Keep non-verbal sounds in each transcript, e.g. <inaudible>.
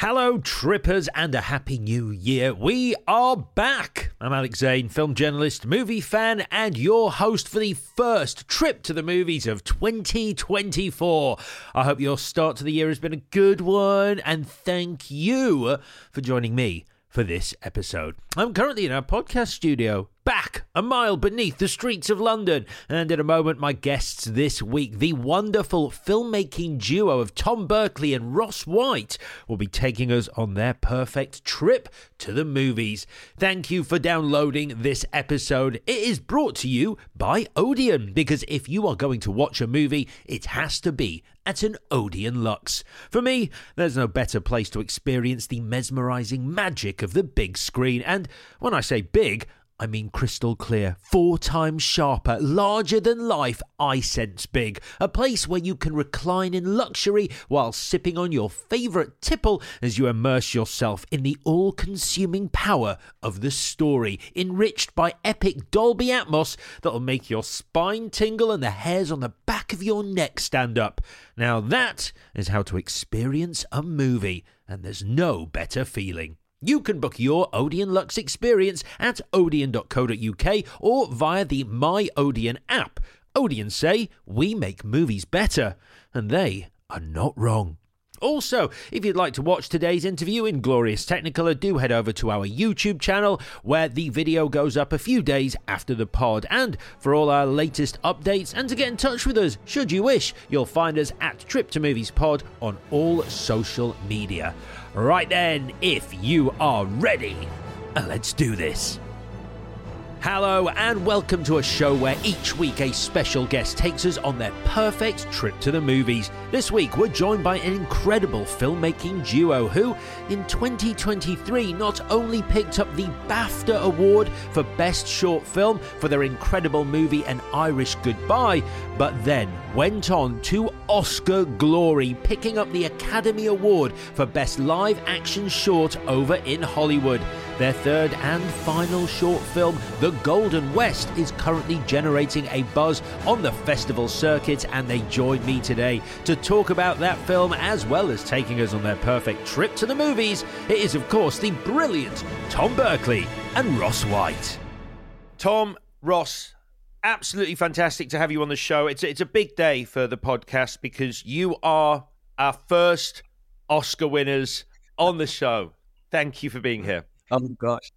Hello, trippers, and a happy new year. We are back. I'm Alex Zane, film journalist, movie fan, and your host for the first trip to the movies of 2024. I hope your start to the year has been a good one, and thank you for joining me for this episode. I'm currently in our podcast studio back a mile beneath the streets of London. And in a moment, my guests this week, the wonderful filmmaking duo of Tom Berkeley and Ross White, will be taking us on their perfect trip to the movies. Thank you for downloading this episode. It is brought to you by Odeon, because if you are going to watch a movie, it has to be at an Odeon Luxe. For me, there's no better place to experience the mesmerizing magic of the big screen. And when I say big, I mean crystal clear, four times sharper, larger than life, iSense Big. A place where you can recline in luxury while sipping on your favourite tipple as you immerse yourself in the all consuming power of the story, enriched by epic Dolby Atmos that'll make your spine tingle and the hairs on the back of your neck stand up. Now, that is how to experience a movie, and there's no better feeling. You can book your Odeon Luxe experience at odeon.co.uk or via the My Odeon app. Odeon say, We make movies better, and they are not wrong. Also, if you'd like to watch today's interview in glorious Technicolor, do head over to our YouTube channel where the video goes up a few days after the pod. And for all our latest updates and to get in touch with us, should you wish, you'll find us at Trip to Movies Pod on all social media. Right then, if you are ready, uh, let's do this. Hello, and welcome to a show where each week a special guest takes us on their perfect trip to the movies. This week, we're joined by an incredible filmmaking duo who, in 2023, not only picked up the BAFTA Award for Best Short Film for their incredible movie An Irish Goodbye, but then went on to Oscar glory, picking up the Academy Award for Best Live Action Short over in Hollywood. Their third and final short film, The Golden West, is currently generating a buzz on the festival circuit, and they join me today to talk about that film as well as taking us on their perfect trip to the movies. It is, of course, the brilliant Tom Berkeley and Ross White. Tom, Ross, absolutely fantastic to have you on the show. It's it's a big day for the podcast because you are our first Oscar winners on the show. Thank you for being here. Oh my gosh,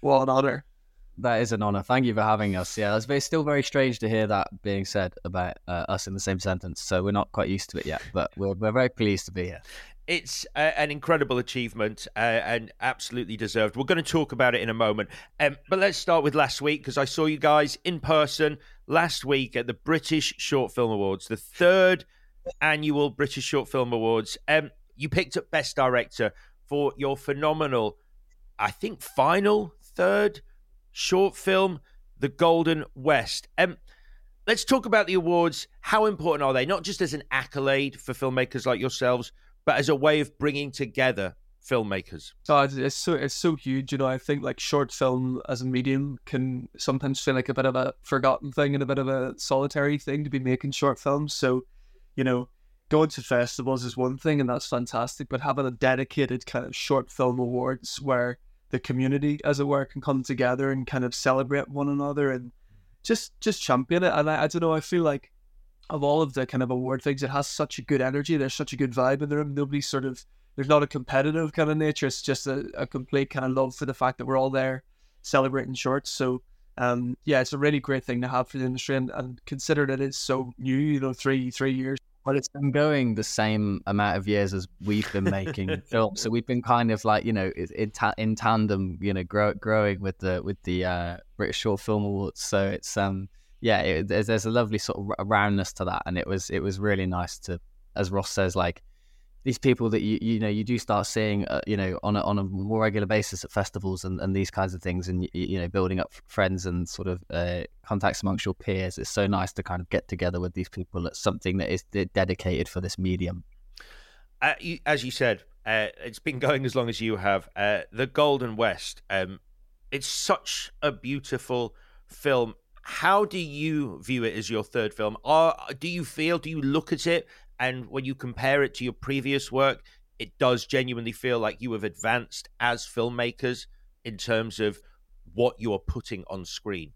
what an honor! That is an honor. Thank you for having us. Yeah, it's very, still very strange to hear that being said about uh, us in the same sentence. So we're not quite used to it yet, but we're we're very pleased to be here. It's an incredible achievement uh, and absolutely deserved. We're going to talk about it in a moment. Um, but let's start with last week because I saw you guys in person last week at the British Short Film Awards, the third annual British Short Film Awards. Um, you picked up Best Director for your phenomenal I think, final third short film, The Golden West. Um, let's talk about the awards. How important are they? Not just as an accolade for filmmakers like yourselves, but as a way of bringing together filmmakers. Oh, so it's so it's so huge. You know, I think like short film as a medium can sometimes feel like a bit of a forgotten thing and a bit of a solitary thing to be making short films. So, you know, going to festivals is one thing and that's fantastic, but having a dedicated kind of short film awards where the community, as it were, can come together and kind of celebrate one another and just just champion it. And I, I don't know, I feel like of all of the kind of award things, it has such a good energy. There's such a good vibe in the room. Nobody sort of there's not a competitive kind of nature. It's just a, a complete kind of love for the fact that we're all there celebrating shorts. So um, yeah, it's a really great thing to have for the industry, and, and consider that it's so new. You know, three three years well, it's been going the same amount of years as we've been making <laughs> films, so we've been kind of like you know in, ta- in tandem, you know, grow- growing with the with the uh, British Short Film Awards. So it's um yeah, it, there's, there's a lovely sort of roundness to that, and it was it was really nice to, as Ross says, like these people that you you know you do start seeing uh, you know on a, on a more regular basis at festivals and, and these kinds of things and you know building up friends and sort of uh, contacts amongst your peers it's so nice to kind of get together with these people at something that is dedicated for this medium. Uh, you, as you said uh, it's been going as long as you have. Uh, the golden west um, it's such a beautiful film how do you view it as your third film or do you feel do you look at it and when you compare it to your previous work, it does genuinely feel like you have advanced as filmmakers in terms of what you are putting on screen.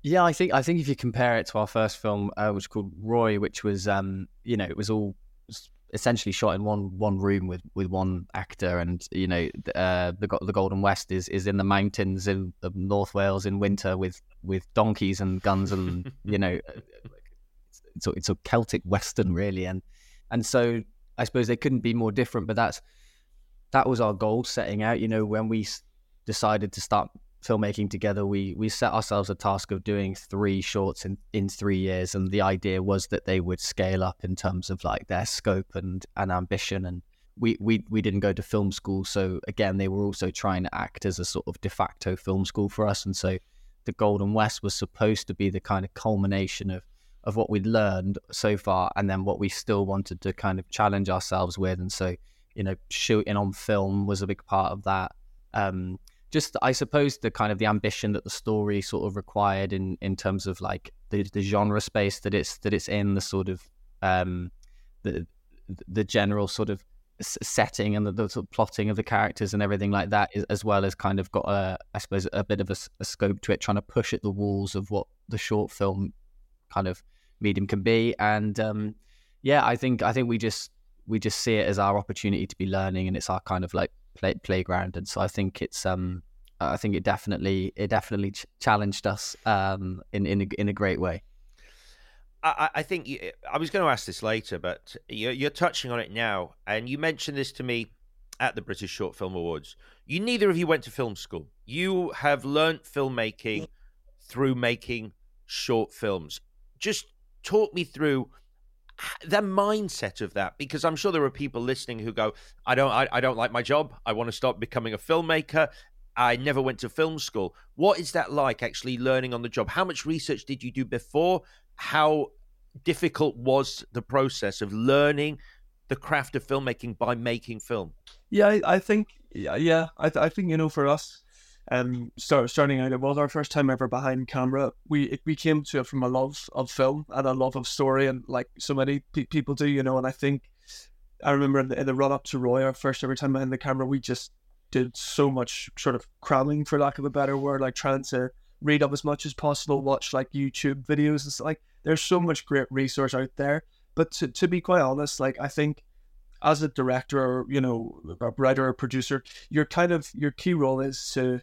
Yeah, I think I think if you compare it to our first film, uh, which was called Roy, which was um, you know, it was all essentially shot in one one room with with one actor, and you know, uh, the the Golden West is is in the mountains in North Wales in winter with with donkeys and guns, and <laughs> you know, it's a, it's a Celtic western really, and and so I suppose they couldn't be more different. But that's that was our goal setting out. You know, when we decided to start filmmaking together, we we set ourselves a task of doing three shorts in, in three years, and the idea was that they would scale up in terms of like their scope and, and ambition. And we, we we didn't go to film school, so again, they were also trying to act as a sort of de facto film school for us. And so, the Golden West was supposed to be the kind of culmination of of what we'd learned so far, and then what we still wanted to kind of challenge ourselves with. And so, you know, shooting on film was a big part of that. Um, just I suppose the kind of the ambition that the story sort of required in in terms of like the, the genre space that it's that it's in the sort of um the the general sort of setting and the, the sort of plotting of the characters and everything like that as well as kind of got a I suppose a bit of a, a scope to it trying to push at the walls of what the short film kind of medium can be. And um yeah I think I think we just we just see it as our opportunity to be learning and it's our kind of like play, playground, and so I think it's um I think it definitely it definitely ch- challenged us um in in a, in a great way. I, I think you, I was going to ask this later, but you're, you're touching on it now, and you mentioned this to me at the British Short Film Awards. You neither of you went to film school. You have learnt filmmaking through making short films. Just talk me through the mindset of that because i'm sure there are people listening who go i don't I, I don't like my job. I want to start becoming a filmmaker. I never went to film school. What is that like actually learning on the job? How much research did you do before? How difficult was the process of learning the craft of filmmaking by making film? Yeah i, I think yeah, yeah I, I think you know for us um, start, starting out, it was our first time ever behind camera. We we came to it from a love of film and a love of story, and like so many pe- people do, you know. And I think I remember in the, in the run up to Roy, our first ever time behind the camera, we just did so much sort of cramming, for lack of a better word, like trying to read up as much as possible, watch like YouTube videos. It's like there's so much great resource out there. But to, to be quite honest, like I think as a director or you know a writer or producer, your kind of your key role is to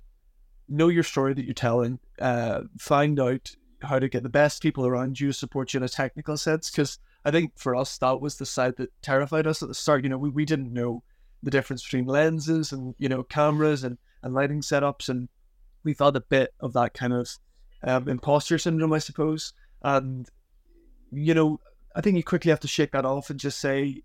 know your story that you're telling, uh, find out how to get the best people around you support you in a technical sense. Because I think for us, that was the side that terrified us at the start. You know, we, we didn't know the difference between lenses and, you know, cameras and, and lighting setups. And we felt a bit of that kind of um, imposter syndrome, I suppose. And, you know, I think you quickly have to shake that off and just say,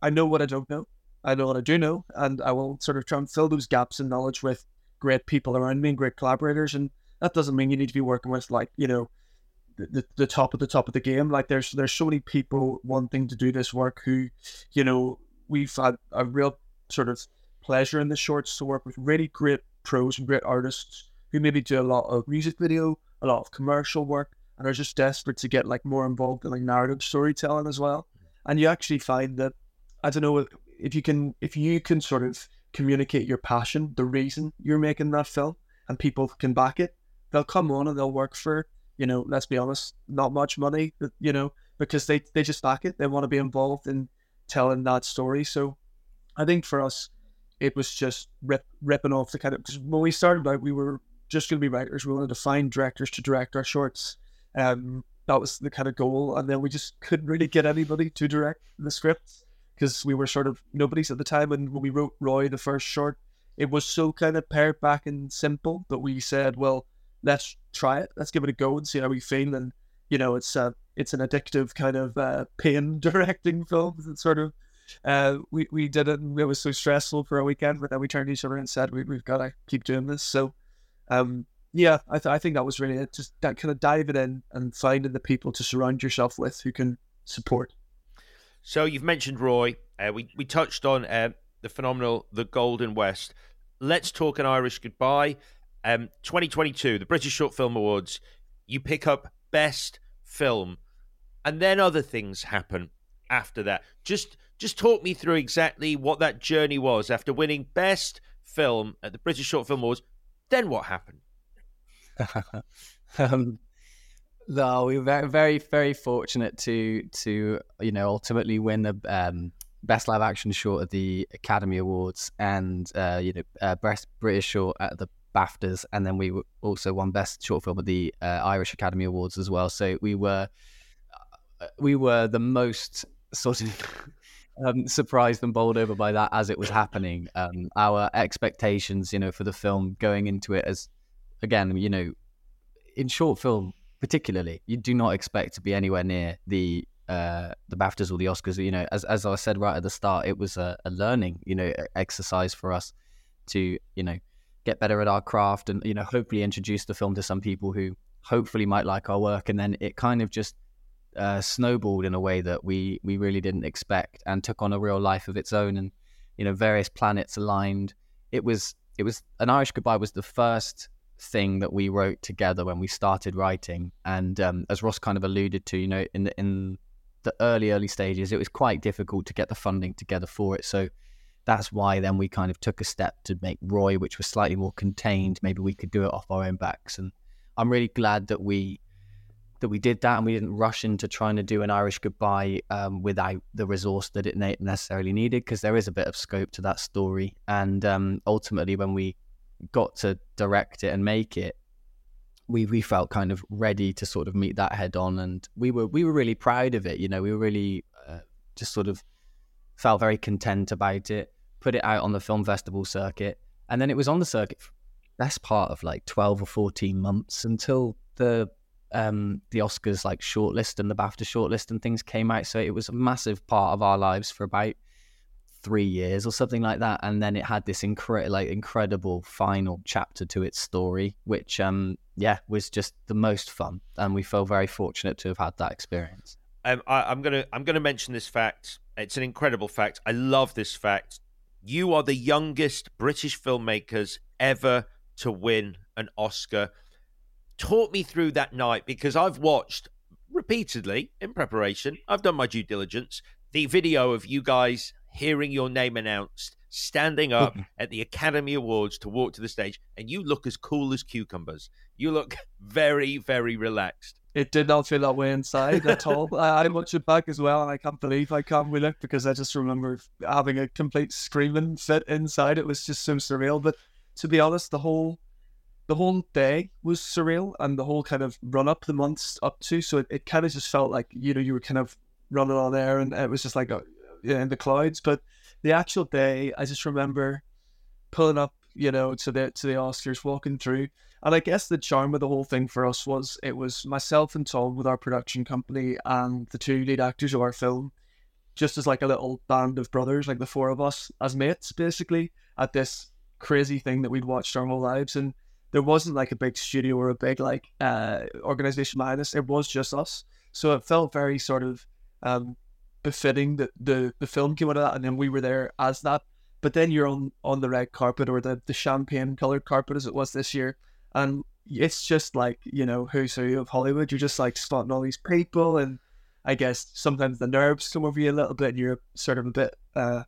I know what I don't know. I know what I do know. And I will sort of try and fill those gaps in knowledge with great people around me and great collaborators. And that doesn't mean you need to be working with like, you know, the, the top of the top of the game. Like there's there's so many people wanting to do this work who, you know, we've had a real sort of pleasure in the shorts to work with really great pros and great artists who maybe do a lot of music video, a lot of commercial work, and are just desperate to get like more involved in like narrative storytelling as well. Mm. And you actually find that I don't know if you can if you can sort of communicate your passion, the reason you're making that film, and people can back it, they'll come on and they'll work for, you know, let's be honest, not much money, you know, because they, they just back it. They want to be involved in telling that story. So I think for us, it was just rip, ripping off the kind of, because when we started out, we were just going to be writers. We wanted to find directors to direct our shorts. Um, that was the kind of goal. And then we just couldn't really get anybody to direct the scripts because we were sort of nobodies at the time. And when we wrote Roy, the first short, it was so kind of pared back and simple that we said, well, let's try it. Let's give it a go and see how we feel. And, you know, it's a, it's an addictive kind of uh, pain <laughs> directing film. It's sort of, uh, we, we did it and it was so stressful for a weekend, but then we turned to each other and said, we, we've got to keep doing this. So, um, yeah, I, th- I think that was really it. Just that kind of diving in and finding the people to surround yourself with who can support. So you've mentioned Roy. Uh, we we touched on uh, the phenomenal The Golden West. Let's talk an Irish goodbye. Um, 2022, the British Short Film Awards. You pick up Best Film, and then other things happen after that. Just Just talk me through exactly what that journey was after winning Best Film at the British Short Film Awards. Then what happened? <laughs> um, no, we were very, very, fortunate to to you know ultimately win the um, best live action short at the Academy Awards and uh, you know uh, best British short at the BAFTAs, and then we also won best short film at the uh, Irish Academy Awards as well. So we were uh, we were the most sort of <laughs> um, surprised and bowled over by that as it was happening. Um, our expectations, you know, for the film going into it as again, you know, in short film particularly, you do not expect to be anywhere near the uh, the BAFTAs or the Oscars. You know, as as I said right at the start, it was a, a learning, you know, exercise for us to, you know, get better at our craft and you know, hopefully introduce the film to some people who hopefully might like our work. And then it kind of just uh, snowballed in a way that we we really didn't expect and took on a real life of its own. And you know, various planets aligned. It was it was an Irish Goodbye was the first thing that we wrote together when we started writing. And um, as Ross kind of alluded to, you know, in the in the early early stages, it was quite difficult to get the funding together for it. So that's why then we kind of took a step to make Roy, which was slightly more contained. Maybe we could do it off our own backs. And I'm really glad that we that we did that and we didn't rush into trying to do an Irish goodbye um, without the resource that it necessarily needed because there is a bit of scope to that story. And um, ultimately, when we got to direct it and make it, we we felt kind of ready to sort of meet that head on, and we were we were really proud of it. You know, we were really uh, just sort of felt very content about it. Put it out on the film festival circuit, and then it was on the circuit best part of like twelve or fourteen months until the um the Oscars like shortlist and the BAFTA shortlist and things came out. So it was a massive part of our lives for about three years or something like that, and then it had this incre- like incredible final chapter to its story, which um yeah was just the most fun, and we feel very fortunate to have had that experience. Um, I, am gonna I'm gonna mention this fact. It's an incredible fact. I love this fact. You are the youngest British filmmakers ever to win an Oscar. Talk me through that night because I've watched repeatedly in preparation. I've done my due diligence. The video of you guys hearing your name announced, standing up at the Academy Awards to walk to the stage, and you look as cool as cucumbers. You look <laughs> very, very relaxed. It did not feel that way inside at all. <laughs> I, I watched it back as well, and I can't believe I can't look because I just remember having a complete screaming fit inside. It was just so surreal. But to be honest, the whole the whole day was surreal, and the whole kind of run up the months up to. So it, it kind of just felt like you know you were kind of running on air, and it was just like a, in the clouds. But the actual day, I just remember pulling up, you know, to the to the Oscars, walking through, and I guess the charm of the whole thing for us was it was myself and Tom with our production company and the two lead actors of our film, just as like a little band of brothers, like the four of us as mates, basically at this crazy thing that we'd watched our whole lives, and there wasn't like a big studio or a big like uh organization behind us. It was just us, so it felt very sort of um befitting that the, the film came out of that and then we were there as that. But then you're on, on the red carpet or the, the champagne colored carpet as it was this year. And it's just like, you know, who's who of Hollywood. You're just like spotting all these people and I guess sometimes the nerves come over you a little bit and you're sort of a bit uh,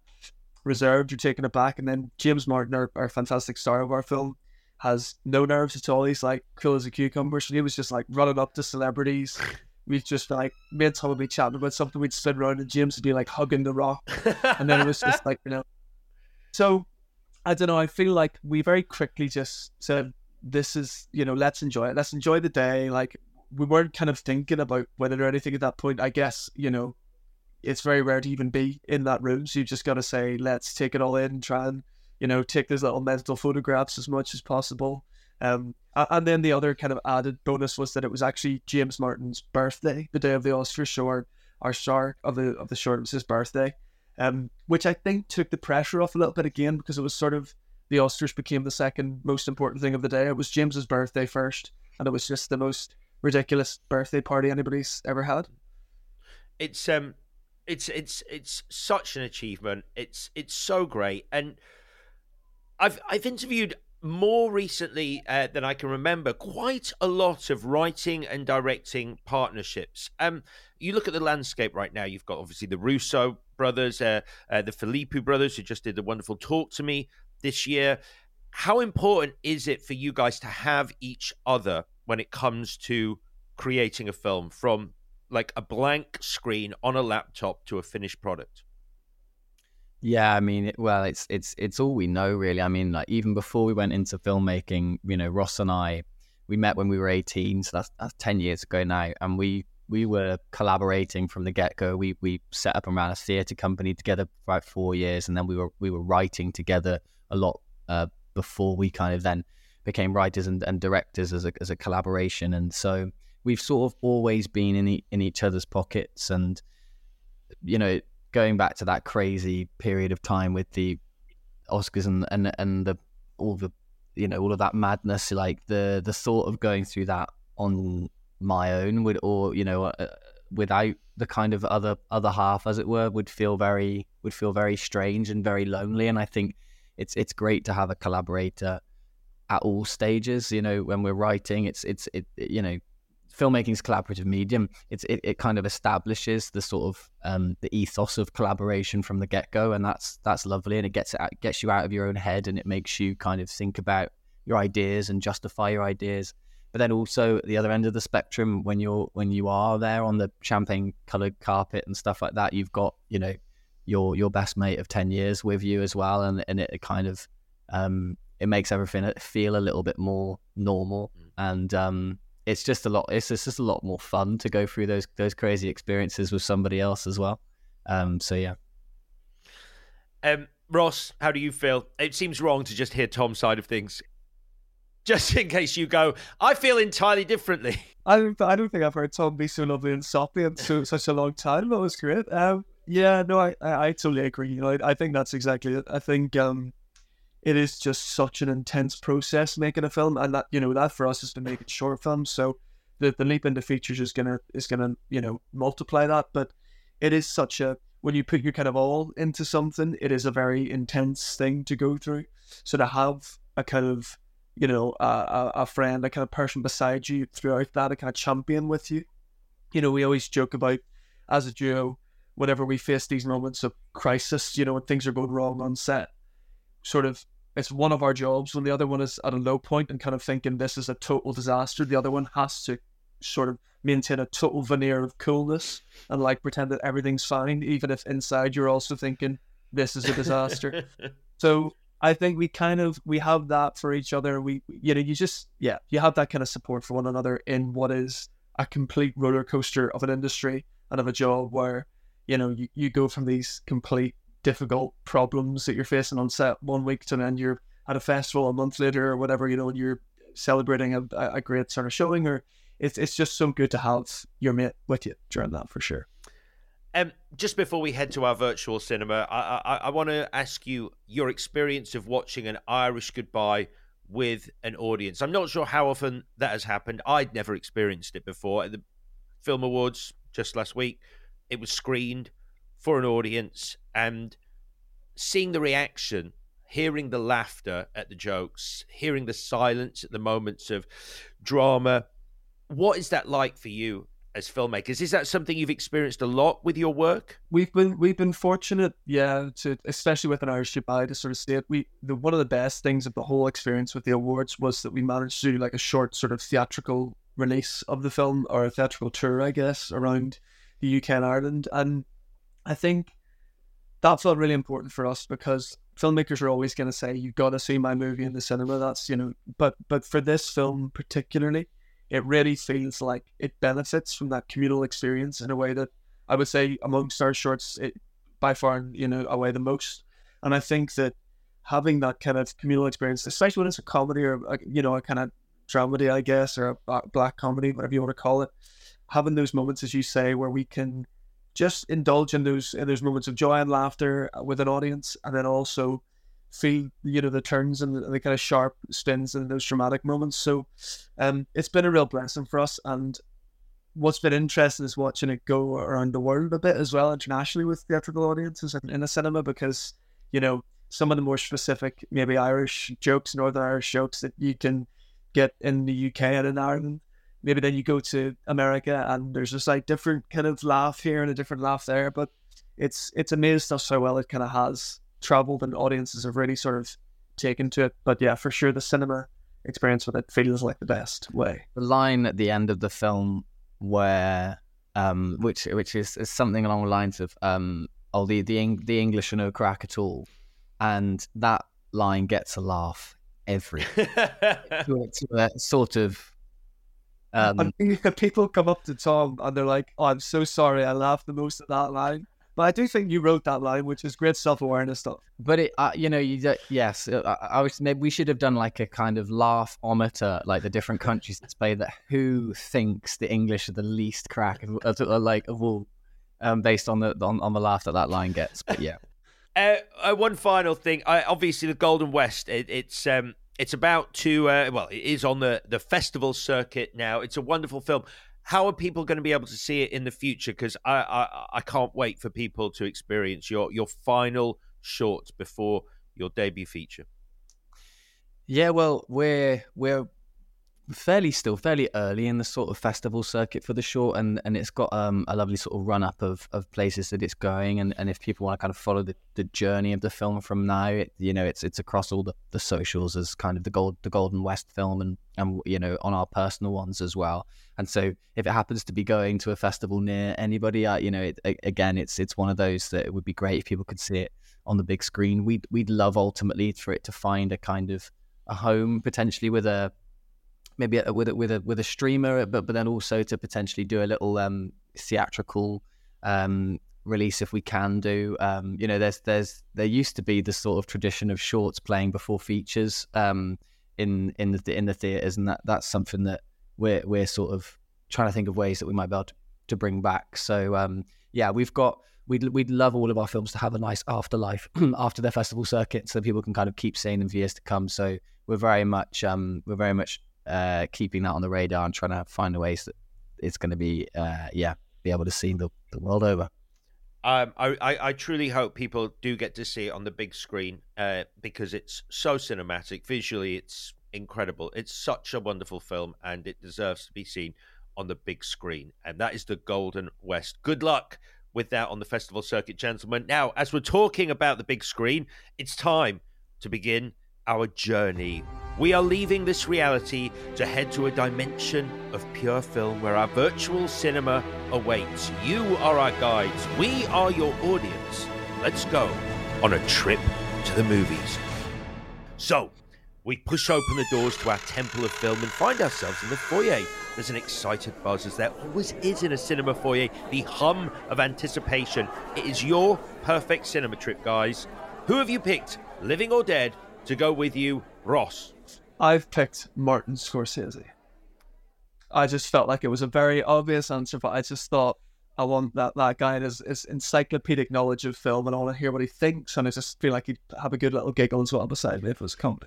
reserved, you're taken aback. And then James Martin, our, our fantastic star of our film, has no nerves at all. He's like cool as a cucumber. So he was just like running up to celebrities, we'd just like me and Tom would be chatting about something, we'd spin around and James would be like hugging the rock. and then it was just like, you know. So I don't know, I feel like we very quickly just said, This is, you know, let's enjoy it. Let's enjoy the day. Like we weren't kind of thinking about whether or anything at that point. I guess, you know, it's very rare to even be in that room. So you just gotta say, let's take it all in and try and, you know, take those little mental photographs as much as possible. Um, and then the other kind of added bonus was that it was actually James Martin's birthday, the day of the Oscars. So our, star of the of the short was his birthday, um, which I think took the pressure off a little bit again because it was sort of the Oscars became the second most important thing of the day. It was James's birthday first, and it was just the most ridiculous birthday party anybody's ever had. It's um, it's it's it's such an achievement. It's it's so great, and I've I've interviewed more recently uh, than I can remember, quite a lot of writing and directing partnerships. Um, you look at the landscape right now. You've got obviously the Russo brothers, uh, uh, the Philippou brothers, who just did the wonderful talk to me this year. How important is it for you guys to have each other when it comes to creating a film from like a blank screen on a laptop to a finished product? Yeah, I mean, well, it's it's it's all we know really. I mean, like even before we went into filmmaking, you know, Ross and I, we met when we were eighteen, so that's that's ten years ago now, and we we were collaborating from the get go. We we set up and ran a theatre company together for about four years, and then we were we were writing together a lot uh, before we kind of then became writers and, and directors as a as a collaboration. And so we've sort of always been in e- in each other's pockets, and you know going back to that crazy period of time with the Oscars and and and the all the you know all of that madness, like the the thought of going through that on my own would or you know uh, without the kind of other other half as it were would feel very would feel very strange and very lonely. And i think it's it's great to have a collaborator at all stages you know when we're writing it's it's it you know filmmaking's collaborative medium. It's it, it kind of establishes the sort of um, the ethos of collaboration from the get go, and that's that's lovely, and it gets it gets you out of your own head, and it makes you kind of think about your ideas and justify your ideas. But then also at the other end of the spectrum, when you're when you are there on the champagne colored carpet and stuff like that, you've got you know your your best mate of ten years with you as well, and and it kind of um, it makes everything feel a little bit more normal mm. and um, it's just a lot. It's just, it's just a lot more fun to go through those those crazy experiences with somebody else as well. Um, so yeah. Um, Ross, how do you feel? It seems wrong to just hear Tom's side of things. Just in case you go, I feel entirely differently. I don't, I don't think I've heard Tom be so lovely and soppy in so, <laughs> such a long time. That was great. Um, yeah, no, I, I, I, totally agree. You know, I, I think that's exactly it. I think um, it is just such an intense process making a film, and that you know that for us has been making short films. So the the leap into features is gonna is gonna you know multiply that, but it is such a when you put your kind of all into something, it is a very intense thing to go through. So to have a kind of you know a, a friend, a kind of person beside you throughout that, a kind of champion with you. You know, we always joke about as a duo, whenever we face these moments of crisis, you know, when things are going wrong on set sort of it's one of our jobs when the other one is at a low point and kind of thinking this is a total disaster. The other one has to sort of maintain a total veneer of coolness and like pretend that everything's fine even if inside you're also thinking this is a disaster. <laughs> So i think we kind of we have that for each other. We you know you just yeah you have that kind of support for one another in what is a complete roller coaster of an industry and of a job where you know you, you go from these complete difficult problems that you're facing on set one week to then you're at a festival a month later or whatever, you know, and you're celebrating a, a great sort of showing or it's it's just so good to have your mate with you during that for sure. Um, just before we head to our virtual cinema, I, I, I want to ask you your experience of watching an Irish goodbye with an audience. I'm not sure how often that has happened. I'd never experienced it before. At the Film Awards just last week, it was screened for an audience and seeing the reaction hearing the laughter at the jokes hearing the silence at the moments of drama what is that like for you as filmmakers? Is that something you've experienced a lot with your work? We've been we've been fortunate yeah to especially with an irish goodbye to sort of state we the one of the best things of the whole experience with the awards was that we managed to do like a short sort of theatrical release of the film or a theatrical tour i guess around the uk and ireland. And I think that felt really important for us because filmmakers are always going to say you've got to see my movie in the cinema. That's you know, but but for this film particularly, it really feels like it benefits from that communal experience in a way that I would say amongst our shorts, it by far you know away the most. And I think that having that kind of communal experience, especially when it's a comedy or a, you know a kind of dramedy, I guess, or a black comedy, whatever you want to call it, having those moments, as you say, where we can just indulge in those in those moments of joy and laughter with an audience, and then also feel you know the turns and the, the kind of sharp spins and those dramatic moments. So, um, it's been a real blessing for us, and what's been interesting is watching it go around the world a bit as well internationally with theatrical audiences and in a cinema because you know some of the more specific maybe Irish jokes, Northern Irish jokes that you can get in the UK and in Ireland maybe then you go to America and there's just like different kind of laugh here and a different laugh there. But it's it's amazed us how well it kind of has traveled and audiences have really sort of taken to it. But yeah, for sure, the cinema experience with it feels like the best way. The line at the end of the film where, um, which which is, is something along the lines of, um, "Oh, the the the English are no crack at all," and that line gets a laugh every. <laughs> it's a sort of. Um, <laughs> people come up to Tom and they're like, "Oh, I'm so sorry, I laughed the most at that line." But I do think you wrote that line, which is great self awareness stuff. But it, uh, you know, you yes, uh, I, I, was maybe we should have done like a kind of laugh-ometer, like the different countries that play that. Who thinks the English are the least crack, of, like of all, um, based on the on, on the laugh that that line gets. But yeah. <laughs> Uh, uh, one final thing. obviously, the Golden West. It, it's um, it's about to uh, well, it is on the the festival circuit now. It's a wonderful film how are people going to be able to see it in the future? Because I, I, I can't wait for people to experience your your final short before your debut feature. Yeah, well, we're we're fairly still fairly early in the sort of festival circuit for the short and and it's got um, a lovely sort of run up of, of places that it's going. And, and if people want to kind of follow the, the journey of the film from now it, you know it's it's across all the, the socials as kind of the gold the golden west film and and you know on our personal ones as well. And so if it happens to be going to a festival near anybody uh, you know it, again it's it's one of those that it would be great if people could see it on the big screen. We'd we'd love ultimately for it to find a kind of a home potentially with a maybe with a, with a with a streamer, but but then also to potentially do a little um, theatrical um, release if we can do. Um, you know, there's there's there used to be the sort of tradition of shorts playing before features um, in in the in the theaters, and that that's something that we're we're sort of trying to think of ways that we might be able to, to bring back. So um, yeah, we've got. We'd, we'd love all of our films to have a nice afterlife <clears throat> after their festival circuit, so people can kind of keep seeing them for years to come. So we're very much um, we're very much uh, keeping that on the radar and trying to find a ways that it's going to be, uh, yeah, be able to see the, the world over. Um, I, I, I, truly hope people do get to see it on the big screen uh, because it's so cinematic. Visually, it's incredible. It's such a wonderful film and it deserves to be seen on the big screen. And that is the Golden West. Good luck with that on the festival circuit, gentlemen. Now, as we're talking about the big screen, it's time to begin our journey. We are leaving this reality to head to a dimension of pure film where our virtual cinema awaits. You are our guides, we are your audience. Let's go on a trip to the movies. So, we push open the doors to our temple of film and find ourselves in the foyer. There's an excited buzz, as there always is in a cinema foyer, the hum of anticipation. It is your perfect cinema trip, guys. Who have you picked, living or dead, to go with you, Ross? I've picked Martin Scorsese. I just felt like it was a very obvious answer, but I just thought I want that, that guy and his, his encyclopedic knowledge of film and I want to hear what he thinks and I just feel like he'd have a good little giggle as well beside me if it was coming.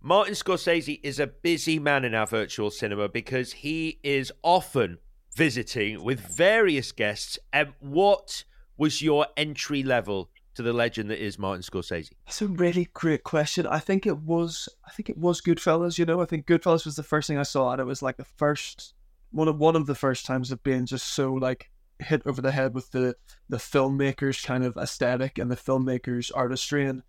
Martin Scorsese is a busy man in our virtual cinema because he is often visiting with various guests. And what was your entry level to the legend that is Martin Scorsese? That's a really great question. I think it was I think it was Goodfellas, you know. I think Goodfellas was the first thing I saw and it was like the first one of one of the first times of being just so like hit over the head with the the filmmakers kind of aesthetic and the filmmakers artistry and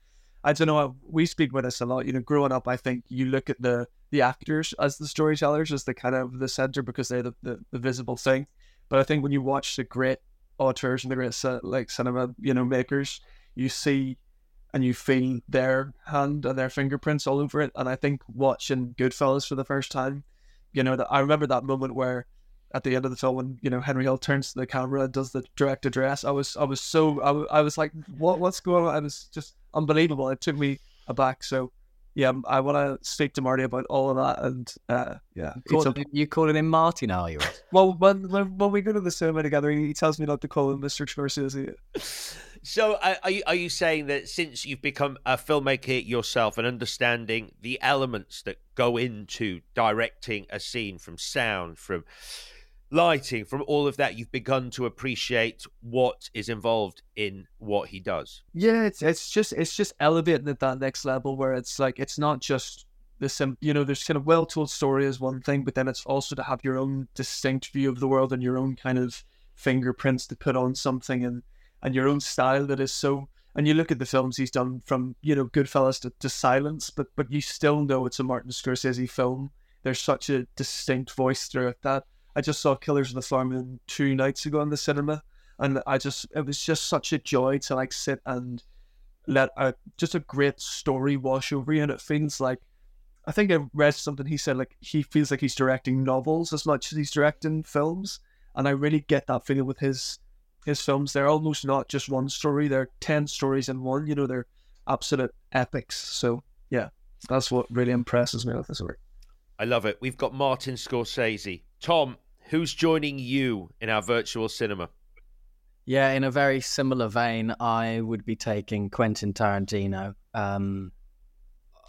I don't know we speak with this a lot you know growing up I think you look at the the actors as the storytellers as the kind of the center because they're the, the, the visible thing but I think when you watch the great auteurs and the great like cinema you know makers you see and you feel their hand and their fingerprints all over it. And I think watching Goodfellas for the first time, you know, that I remember that moment where at the end of the film when you know Henry Hill turns to the camera and does the direct address. I was I was so I, I was like, what what's going on? I was just unbelievable. It took me aback. So yeah, I want to speak to Marty about all of that. And uh, yeah, call, you calling him Marty now? You <laughs> well, when, when when we go to the cinema together, he tells me not to call him Mister Scorsese. <laughs> So, uh, are you, are you saying that since you've become a filmmaker yourself and understanding the elements that go into directing a scene from sound, from lighting, from all of that, you've begun to appreciate what is involved in what he does? Yeah, it's it's just it's just elevating at that next level where it's like it's not just the sim you know there's kind of well told story is one thing, but then it's also to have your own distinct view of the world and your own kind of fingerprints to put on something and and your own style that is so. And you look at the films he's done from you know Goodfellas to, to Silence, but but you still know it's a Martin Scorsese film. There's such a distinct voice throughout that. I just saw Killers of the Flower Moon two nights ago in the cinema, and I just it was just such a joy to like sit and let a, just a great story wash over you, and it feels like I think I read something he said like he feels like he's directing novels as much as he's directing films, and I really get that feeling with his his films. They're almost not just one story; they're ten stories in one. You know, they're absolute epics. So yeah, that's what really impresses me with this work. I love it. We've got Martin Scorsese. Tom, who's joining you in our virtual cinema? Yeah, in a very similar vein, I would be taking Quentin Tarantino. Um,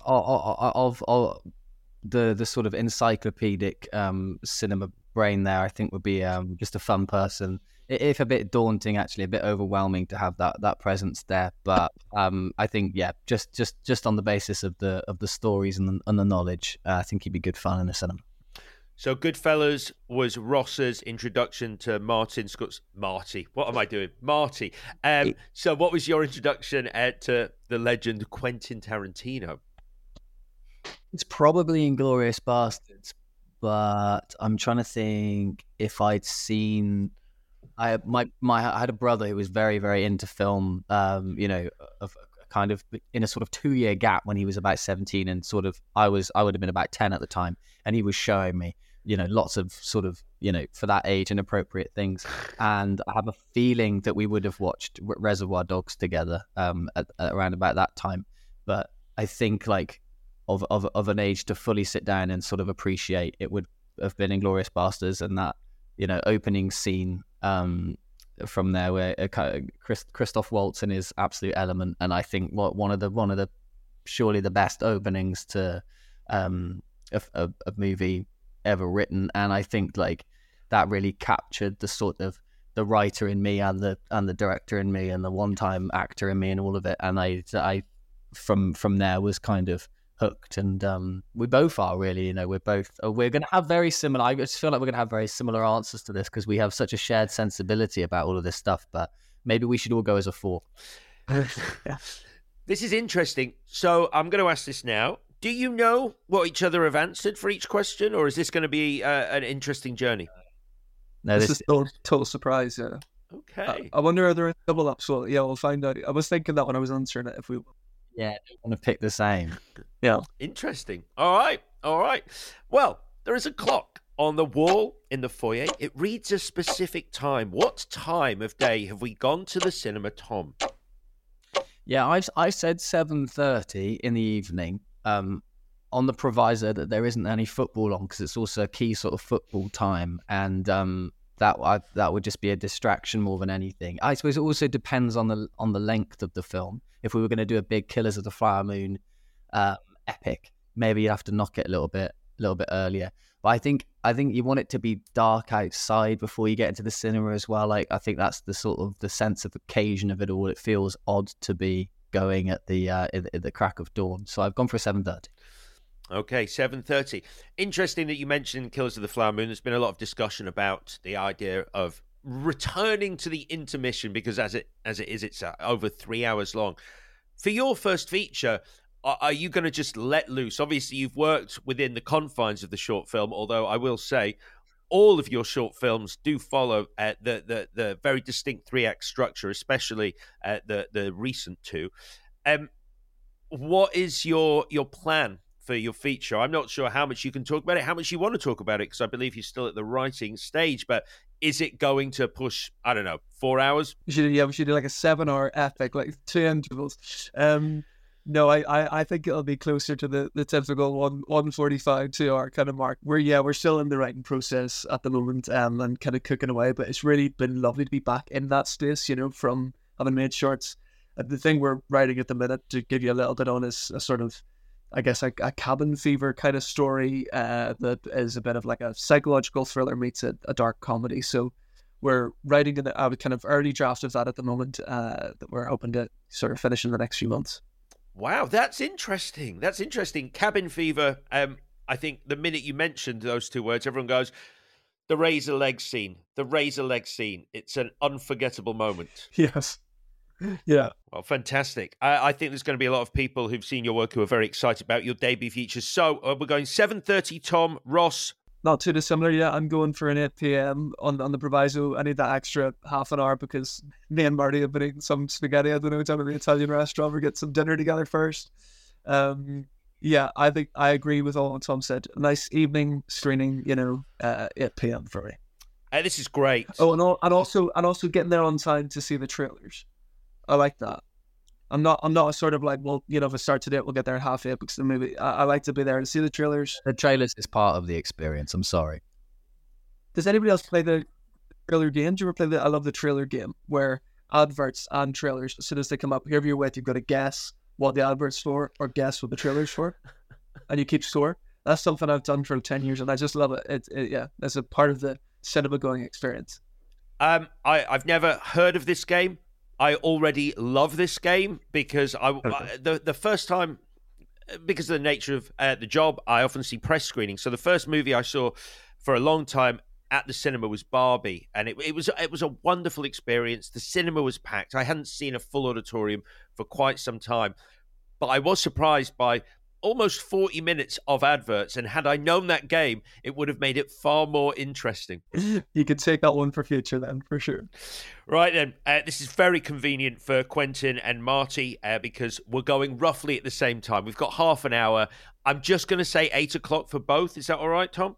of, of, of the the sort of encyclopedic um, cinema brain there, I think would be um, just a fun person. If a bit daunting, actually, a bit overwhelming to have that that presence there. But um, I think, yeah, just just just on the basis of the of the stories and the, and the knowledge, uh, I think he'd be good fun in the cinema. So Goodfellas was Ross's introduction to Martin Scott's Marty. What am I doing? Marty. Um, so what was your introduction uh, to the legend Quentin Tarantino? It's probably Inglourious Basterds, but I'm trying to think if I'd seen. I my my I had a brother who was very very into film. Um, you know, of kind of in a sort of two year gap when he was about 17 and sort of I was I would have been about 10 at the time, and he was showing me you know lots of sort of you know for that age inappropriate things. <sighs> And i have a feeling that we would have watched reservoir dogs together um at, at around about that time. But i think like of, of of an age to fully sit down and sort of appreciate it would have been Inglourious Basterds and that you know opening scene um from there where uh, Chris, Christoph Waltz in his absolute element. And I think what one of the one of the surely the best openings to um a, a, a movie ever written, and I think like that really captured the sort of the writer in me and the and the director in me and the one time actor in me and all of it. And I I from from there was kind of hooked and um, we both are really you know we're both uh, we're going to have very similar i just feel like we're going to have very similar answers to this because we have such a shared sensibility about all of this stuff but maybe we should all go as a four. <laughs> This is interesting. So i'm going to ask this now do you know what each other have answered for each question, or is this going to be uh, an interesting journey? No, this, this is total, total surprise. Yeah. Okay. I, I wonder are there double ups? Well, yeah, we'll find out. I was thinking that when I was answering it. If we, yeah, want to pick the same. Yeah. Interesting. All right. All right. Well, there is a clock on the wall in the foyer. It reads a specific time. What time of day have we gone to the cinema, Tom? Yeah, I've I said seven thirty in the evening um, on the proviso that there isn't any football on because it's also a key sort of football time, and um, that I, that would just be a distraction more than anything. I suppose it also depends on the on the length of the film. If we were going to do a big Killers of the Flower Moon um, epic, maybe you'd have to knock it a little bit a little bit earlier. But I think I think you want it to be dark outside before you get into the cinema as well. Like I think that's the sort of the sense of occasion of it all. It feels odd to be going at the uh, in, in the crack of dawn. So I've gone for a seven thirty. Okay, seven thirty. Interesting that you mentioned Killers of the Flower Moon. There's been a lot of discussion about the idea of returning to the intermission because as it as it is, it's uh, over three hours long. For your first feature, are you going to just let loose? Obviously, you've worked within the confines of the short film, although I will say all of your short films do follow uh, the, the the very distinct three act structure, especially uh, the the recent two. Um, what is your your plan for your feature? I'm not sure how much you can talk about it, how much you want to talk about it, because I believe you're still at the writing stage. But is it going to push? I don't know, four hours? We should yeah, we should do like a seven hour epic, like two intervals. Um, no, I, I, I think it'll be closer to the, the typical one one forty five to hour kind of mark. We're yeah, we're still in the writing process at the moment, um, and kind of cooking away. But it's really been lovely to be back in that space. You know, from having made shorts. Uh, the thing we're writing at the minute to give you a little bit on is a sort of, I guess, a, a cabin fever kind of story uh, that is a bit of like a psychological thriller meets a, a dark comedy. So we're writing in a kind of early draft of that at the moment uh, that we're hoping to sort of finish in the next few months. Wow, that's interesting. That's interesting. Cabin fever. Um, I think the minute you mentioned those two words, everyone goes, The razor leg scene. The razor leg scene. It's an unforgettable moment. <laughs> Yes. Yeah. Well, fantastic. I, I, think there's going to be a lot of people who've seen your work who are very excited about your debut features. So uh, we're going 7.30, Tom, Ross. Not too dissimilar, yeah. I'm going for an 8 p.m. on, on the proviso. I need that extra half an hour because me and Marty have been eating some spaghetti. I don't know, down at the Italian restaurant. We get some dinner together first. Um, yeah, I think I agree with all what Tom said. Nice evening screening, you know, uh, 8 p.m. for me. Uh, this is great. Oh, and, all, and also and also getting there on time to see the trailers. I like that. I'm not. I'm not sort of like, well, you know, if it starts today, we'll get there at half eight because the movie. I, I, like to be there to see the trailers. The trailers is part of the experience. I'm sorry. Does anybody else play the trailer game? Do you ever play the? I love the trailer game where adverts and trailers, as soon as they come up, whoever you're with, you've got to guess what the adverts for or guess what the trailer's for, <laughs> and you keep score. That's something I've done for ten years, and I just love it. It, it yeah, that's a part of the cinema going experience. Um, I I've never heard of this game. I already love this game because I, I the the first time because of the nature of uh, the job, I often see press screenings. So the first movie I saw for a long time at the cinema was Barbie, and it, it was it was a wonderful experience. The cinema was packed. I hadn't seen a full auditorium for quite some time, but I was surprised by almost 40 minutes of adverts. And had I known that game, it would have made it far more interesting. <laughs> You could take that one for future then, for sure. Right then, uh, this is very convenient for Quentin and Marty uh, because we're going roughly at the same time. We've got half an hour. I'm just going to say eight o'clock for both. Is that all right, Tom?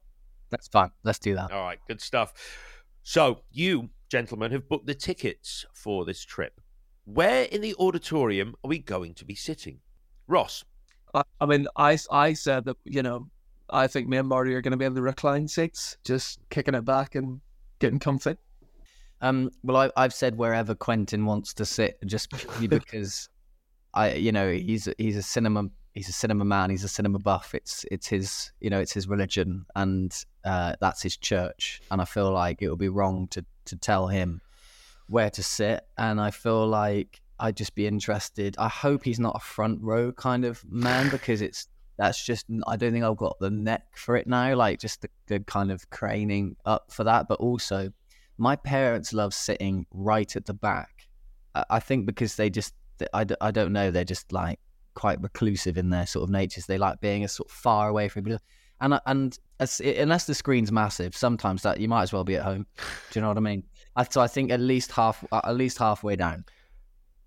That's fine. Let's do that. All right, good stuff. So, you, gentlemen, have booked the tickets for this trip. Where in the auditorium are we going to be sitting? Ross. I, I mean, I, I said that, you know, I think me and Marty are going to be in the recline seats, just kicking it back and getting comfy. Um, well, I, I've said wherever Quentin wants to sit, just <laughs> because I, you know, he's he's a cinema he's a cinema man, he's a cinema buff. It's it's his you know it's his religion and uh, that's his church, and I feel like it would be wrong to to tell him where to sit, and I feel like I'd just be interested. I hope he's not a front row kind of man <sighs> because it's that's just I don't think I've got the neck for it now. Like just the, the kind of craning up for that. But also, my parents love sitting right at the back. I think because they just I, I don't know they're just like quite reclusive in their sort of natures. They like being a sort of far away from people. And and as, unless the screen's massive, sometimes that you might as well be at home. Do you know what I mean? So I think at least half at least halfway down.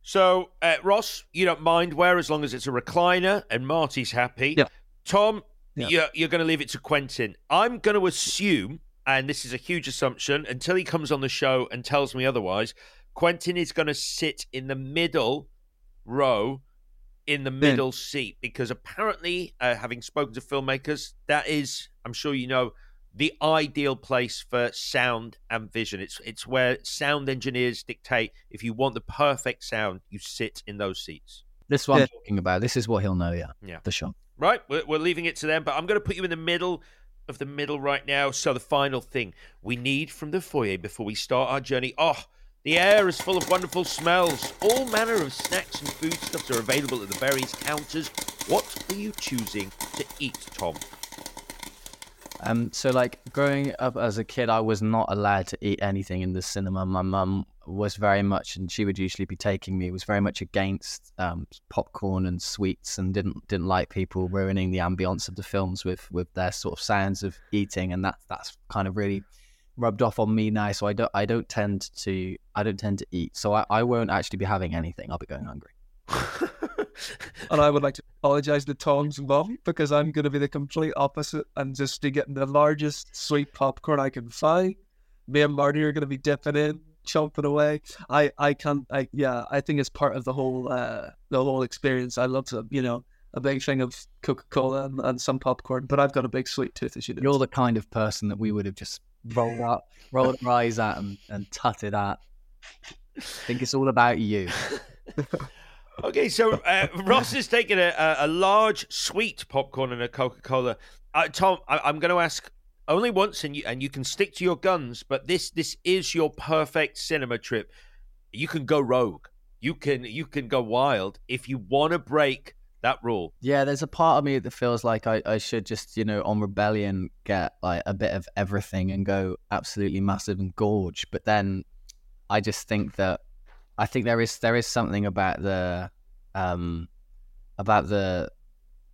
So, uh, Ross, you don't mind where as long as it's a recliner and Marty's happy. Yeah. Tom, yeah. you're, you're going to leave it to Quentin. I'm going to assume, and this is a huge assumption until he comes on the show and tells me otherwise, Quentin is going to sit in the middle row in the middle yeah. seat because apparently, uh, having spoken to filmmakers, that is, I'm sure you know, the ideal place for sound and vision. It's it's where sound engineers dictate if you want the perfect sound, you sit in those seats. This is what yeah. I'm talking about. This is what he'll know. Yeah, yeah, for sure. Right, we're, we're leaving it to them, but I'm going to put you in the middle of the middle right now. So the final thing we need from the foyer before we start our journey. Oh, the air is full of wonderful smells. All manner of snacks and foodstuffs are available at the various counters. What are you choosing to eat, Tom? Um, so like growing up as a kid, I was not allowed to eat anything in the cinema. My mum was very much, and she would usually be taking me, was very much against um, popcorn and sweets, and didn't didn't like people ruining the ambience of the films with with their sort of sounds of eating, and that that's kind of really rubbed off on me now. So I don't I don't tend to I don't tend to eat. So I, I won't actually be having anything. I'll be going hungry. <laughs> and I would like to apologize to Tom's mom because I'm going to be the complete opposite and just be getting the largest sweet popcorn I can find. Me and Marty are going to be dipping in, chomping away. I, I can't, I, yeah, I think it's part of the whole, uh, the whole experience. I love to, you know, a big thing of Coca Cola and, and, some popcorn, but I've got a big sweet tooth, as you know. You're the kind of person that we would have just rolled up, rolled our eyes at and, and tutted at. I think it's all about you. <laughs> Okay, so uh, Ross is taking a, a, large sweet popcorn and a Coca Cola. Uh, Tom, I, am going to ask only once, and you and you can stick to your guns. But this this is your perfect cinema trip. You can go rogue. You can you can go wild if you want to break that rule. Yeah, there's a part of me that feels like I, I should just, you know, on Rebellion get like a bit of everything and go absolutely massive and gorge. But then I just think that I think there is there is something about the um about the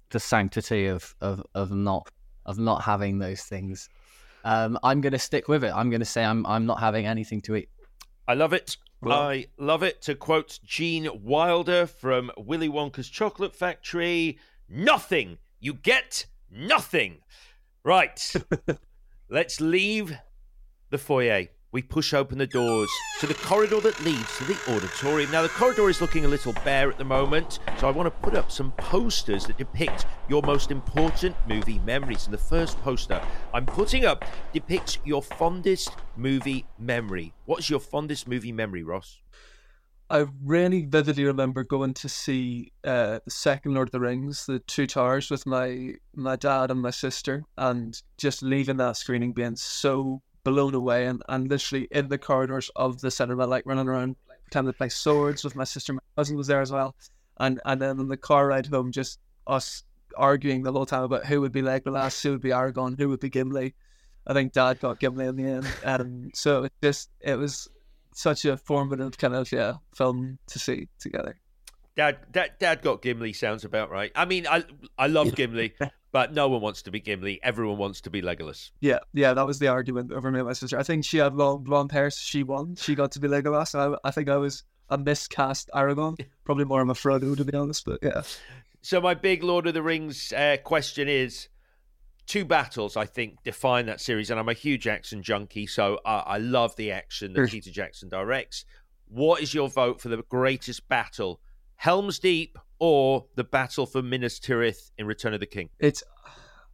the sanctity of of, of not of not having those things. Um, I'm gonna stick with it. I'm gonna say I'm I'm not having anything to eat. I love it. Well- I love it. To quote Gene Wilder from Willy Wonka's Chocolate Factory, nothing. You get nothing. Right. <laughs> Let's leave the foyer. We push open the doors to the corridor that leads to the auditorium. Now, the corridor is looking a little bare at the moment, so I want to put up some posters that depict your most important movie memories. And the first poster I'm putting up depicts your fondest movie memory. What's your fondest movie memory, Ross? I really vividly remember going to see uh, second Lord of the Rings, the Two Towers, with my my dad and my sister, and just leaving that screening being so blown away, and, and literally in the corridors of the cinema, like running around, like pretending to play swords with my sister. My cousin was there as well, and and then on the car ride home, just us arguing the whole time about who would be Legolas, who would be Aragorn, who would be Gimli. I think Dad got Gimli in the end, um, so it just it was such a formative kind of yeah film to see together. Dad, dad, dad got Gimli. Sounds about right. I mean, I I love Gimli, <laughs> but no one wants to be Gimli. Everyone wants to be Legolas. Yeah, yeah, that was the argument over me and my sister. I think she had long blonde hair, so she won. She got to be Legolas. I, I think I was a miscast Aragorn. <laughs> Probably more of a Frodo, to be honest. But yeah, So my big Lord of the Rings uh, question is: two battles, I think, define that series, and I'm a huge action junkie, so I, I love the action that Sure. Peter Jackson directs. What is your vote for the greatest battle, Helm's Deep or the battle for Minas Tirith in Return of the King? it's.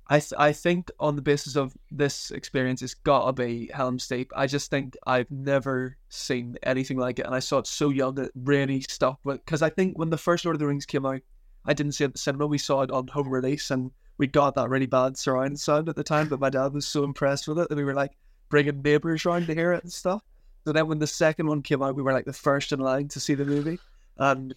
I th- I think on the basis of this experience, it's gotta be Helm's Deep. I just think I've never seen anything like it, and I saw it so young that really stuck. Because I think when the first Lord of the Rings came out, I didn't see it at the cinema. We saw it on home release, and we got that really bad surround sound at the time. But my dad was so impressed with it that we were like bringing neighbors around to hear it and stuff. So then when the second one came out, we were like the first in line to see the movie, and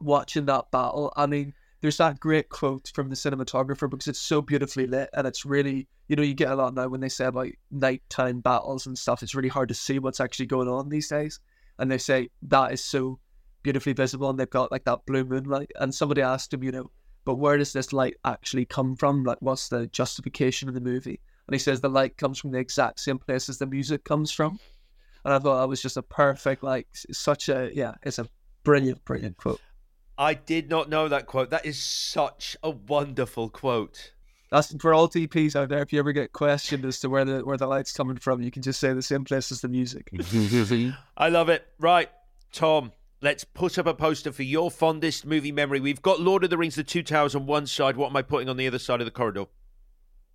watching that battle. I mean, there's that great quote from the cinematographer because it's so beautifully lit and it's really, you know, you get a lot now when they say about nighttime battles and stuff. It's really hard to see what's actually going on these days, and they say that is so beautifully visible, and they've got like that blue moonlight. And somebody asked him, you know, but where does this light actually come from? Like, what's the justification of the movie? And he says the light comes from the exact same place as the music comes from. And I thought that was just a perfect, like, such a, yeah, it's a brilliant, brilliant quote. I did not know that quote. That is such a wonderful quote. That's for all DPs out there. If you ever get questioned as to where the where the light's coming from, you can just say the same place as the music. <laughs> I love it. Right, Tom, let's put up a poster for your fondest movie memory. We've got Lord of the Rings, The Two Towers on one side. What am I putting on the other side of the corridor?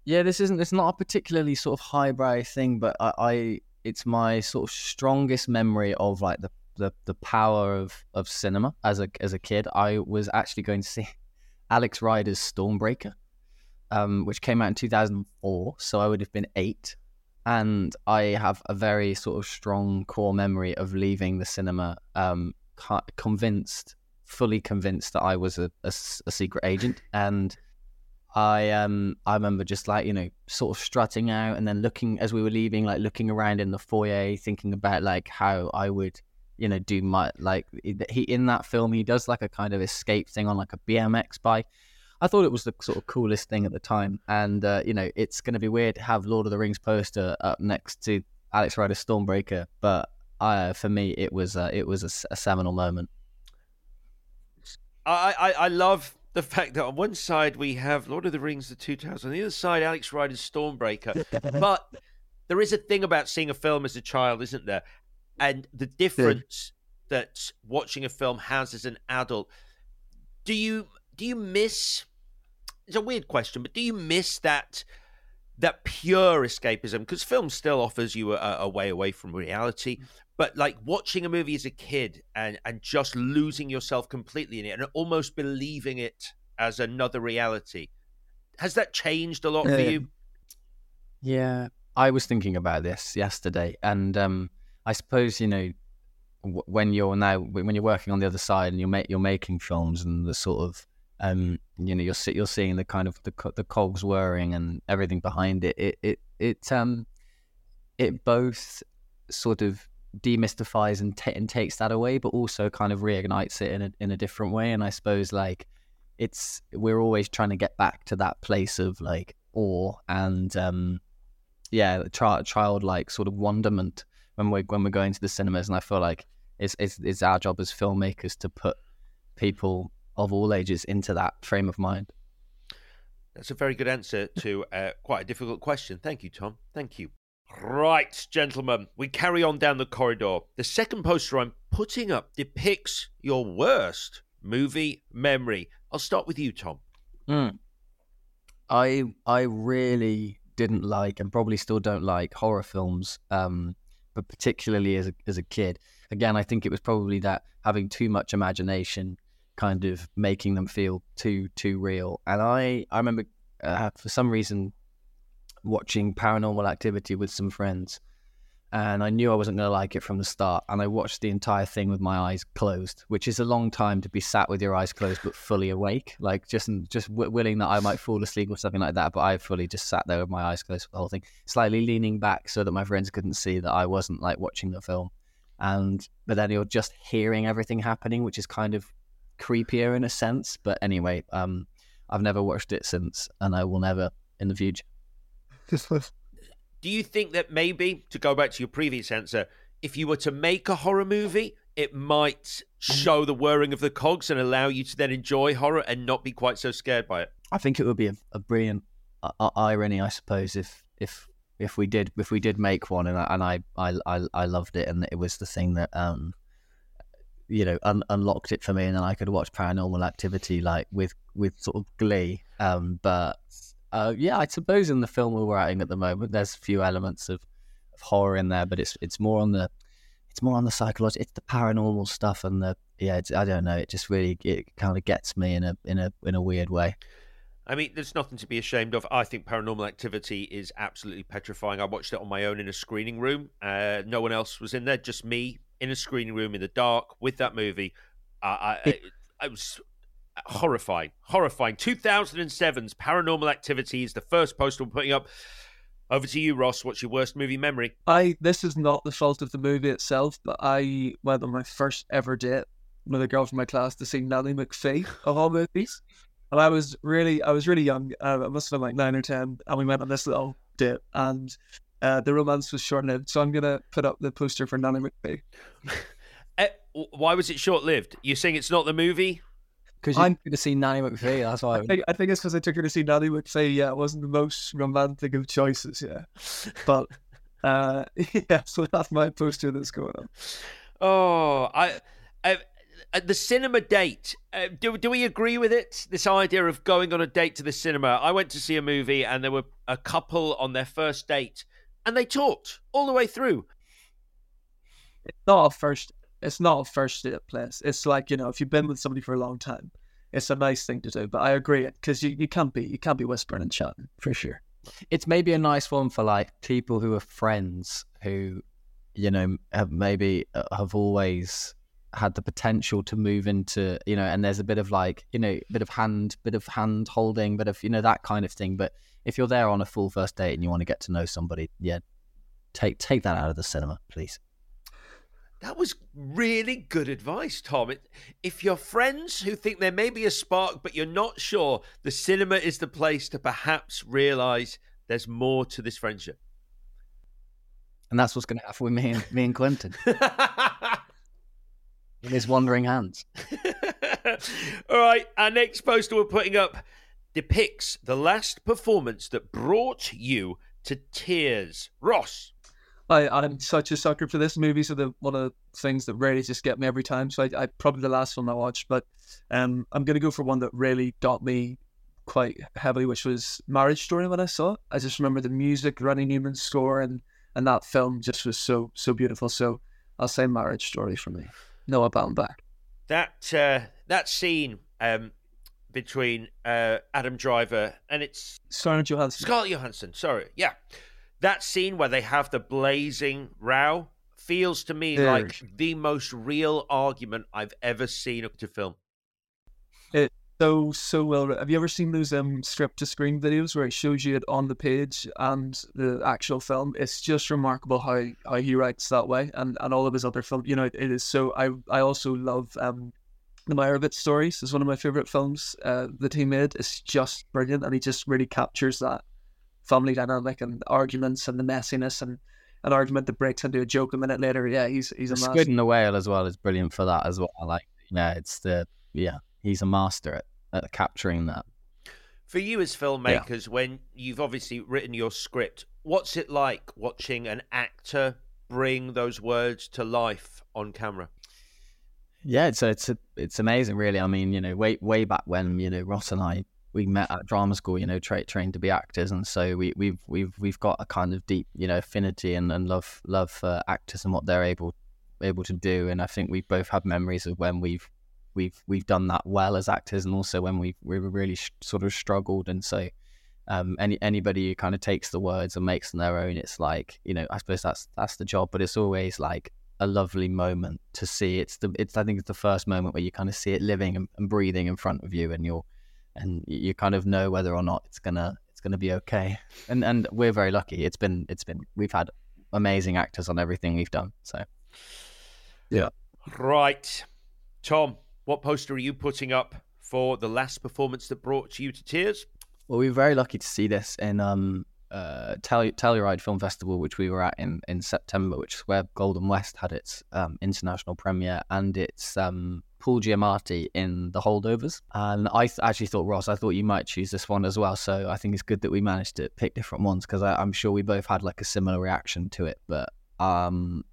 Yeah, this isn't. It's not a particularly sort of highbrow thing, but I, I it's my sort of strongest memory of like the, the the power of of cinema as a as a kid. I was actually going to see <laughs> Alex Rider's Stormbreaker, um, which came out in 2004, so I would have been eight, and I have a very sort of strong core memory of leaving the cinema, um, convinced, fully convinced that I was a a secret agent, and I um I remember just like you know sort of strutting out and then looking as we were leaving, like looking around in the foyer, thinking about like how I would you know do my like he in that film he does like a kind of escape thing on like a BMX bike. I thought it was the sort of coolest thing at the time, and uh, you know it's going to be weird to have Lord of the Rings poster up next to Alex Rider's Stormbreaker, but uh, for me it was uh, it was a s- a, seminal moment. I, I, I love the fact that on one side we have Lord of the Rings, The Two Towers, on the other side Alex Rider's Stormbreaker. <laughs> but there is a thing about seeing a film as a child, isn't there? And the difference that watching a film has as an adult. Do you do you miss? It's a weird question, but do you miss that that pure escapism? Because film still offers you a, a way away from reality. But like watching a movie as a kid and and just losing yourself completely in it and almost believing it as another reality. Has that changed a lot for you? Yeah, I was thinking about this yesterday, and um, I suppose you know when you're now when you're working on the other side and you're you're making films and the sort of um, you know, you're you're seeing the kind of the the cogs whirring and everything behind it. It it it um it both sort of demystifies and, t- and takes that away, but also kind of reignites it in a in a different way. And I suppose like it's we're always trying to get back to that place of like awe and um yeah, child childlike sort of wonderment when we when we're going to the cinemas. And I feel like it's it's, it's our job as filmmakers to put people of all ages into that frame of mind. That's a very good answer to uh, quite a difficult question. Thank you, Tom. Thank you. Right, gentlemen, we carry on down the corridor. The second poster I'm putting up depicts your worst movie memory. I'll start with you, Tom. Mm. I I really didn't like and probably still don't like horror films, um, but particularly as a, as a kid. Again, I think it was probably that having too much imagination kind of making them feel too too real. And I I remember uh, for some reason watching Paranormal Activity with some friends, and I knew I wasn't going to like it from the start. And I watched the entire thing with my eyes closed, which is a long time to be sat with your eyes closed but fully awake, like just just w- willing that I might fall asleep or something like that. But I fully just sat there with my eyes closed for the whole thing, slightly leaning back so that my friends couldn't see that I wasn't like watching the film. And but then you're just hearing everything happening, which is kind of creepier in a sense. But anyway, um, I've never watched it since, and I will never in the future. Do you think that maybe, to go back to your previous answer, if you were to make a horror movie, it might show the whirring of the cogs and allow you to then enjoy horror and not be quite so scared by it? I think it would be a, a brilliant uh, irony, I suppose, if if if we did if we did make one and I and I I I, I loved it and it was the thing that um you know un- unlocked it for me and then I could watch Paranormal Activity like with with sort of glee. Um, but uh, yeah, I suppose in the film we're writing at the moment, there's a few elements of, of horror in there, but it's it's more on the it's more on the psychological, it's the paranormal stuff and the yeah, I don't know, it just really it kind of gets me in a in a in a weird way. I mean, there's nothing to be ashamed of. I think Paranormal Activity is absolutely petrifying. I watched it on my own in a screening room. Uh, no one else was in there, just me in a screening room in the dark with that movie. Uh, I, I, I was horrifying, horrifying. 2007's Paranormal Activity is the first poster we're putting up. Over to you, Ross. What's your worst movie memory? I this is not the fault of the movie itself, but I went on my first ever date with a girl from my class to see Nanny McPhee of all movies, and I was really I was really young. Uh, I must have been like nine or ten, and we went on this little date, and uh, the romance was short lived. So I'm gonna put up the poster for Nanny McPhee. <laughs> uh, why was it short lived? You're saying it's not the movie? Because you took to see Nanny McPhee, that's why. I think, I think it's because I took her to see Nanny McPhee. Yeah, it wasn't the most romantic of choices. Yeah, but uh, <laughs> yeah, so that's my poster that's going on. Oh, I. Uh, the cinema date, uh, do, do we agree with it? This idea of going on a date to the cinema. I went to see a movie and there were a couple on their first date and they talked all the way through. It's not a first it's not a first date place. It's like you know, if you've been with somebody for a long time, it's a nice thing to do. But I agree because you, you can't be you can't be whispering and chatting for sure. It's maybe a nice one for like people who are friends who, you know, have maybe uh, have always had the potential to move into you know, and there's a bit of like you know, bit of hand, bit of hand holding, bit of you know that kind of thing. But if you're there on a full first date and you want to get to know somebody, yeah, take take that out of the cinema, please. That was really good advice, Tom. If you're friends who think there may be a spark, but you're not sure, the cinema is the place to perhaps realize there's more to this friendship. And that's what's going to happen with me and me and Quentin. <laughs> in his wandering hands. <laughs> All right, our next poster we're putting up depicts the last performance that brought you to tears. Ross, I, I'm such a sucker for this movie. So the one of the things that really just get me every time. So I, I probably the last one I watched, but um, I'm gonna go for one that really got me quite heavily, which was Marriage Story. When I saw it, I just remember the music, Randy Newman's score, and and that film just was so so beautiful. So I'll say Marriage Story for me. Noah Baumbach. That uh, that scene um, between uh, Adam Driver and it's Scarlett Johansson. Scarlett Johansson. Sorry, yeah that scene where they have the blazing row feels to me like the most real argument I've ever seen up to film. It so so well. Have you ever seen those um script to screen videos where it shows you it on the page and the actual film? It's just remarkable how how he writes that way, and and all of his other films. You know, it is so. I I also love um. The Meyerowitz stories is one of my favorite films uh, that he made. It's just brilliant, and he just really captures that family dynamic and arguments and the messiness and an argument that breaks into a joke a minute later. Yeah, he's he's a master. Squid and the Whale as well is brilliant for that as well. Like, yeah, it's the yeah, he's a master at, at capturing that. For you as filmmakers, when you've obviously written your script, what's it like watching an actor bring those words to life on camera? Yeah, it's it's it's amazing, really. I mean, you know, way way back when you know Ross and I we met at drama school, you know, tra- trained to be actors, and so we we've we've we've got a kind of deep, you know, affinity and, and love love for actors and what they're able able to do. And I think we both have memories of when we've we've we've done that well as actors, and also when we we really sh- sort of struggled. And so, um, any anybody who kind of takes the words and makes them their own, it's like you know, I suppose that's that's the job. But it's always like a lovely moment to see. It's the it's I think it's the first moment where you kind of see it living and, and breathing in front of you, and you're and you you kind of know whether or not it's gonna it's gonna be okay. And and we're very lucky. It's been it's been we've had amazing actors on everything we've done. So yeah. Right. Tom, what poster are you putting up for the last performance that brought you to tears? well, we were very lucky to see this in um uh Tellur- Telluride Film Festival, which we were at in in September, which is where Golden West had its um, international premiere, and it's um. Paul Giamatti in The Holdovers. And I th- actually thought, Ross, I thought you might choose this one as well. So I think it's good that we managed to pick different ones because I'm sure we both had like a similar reaction to it. But um,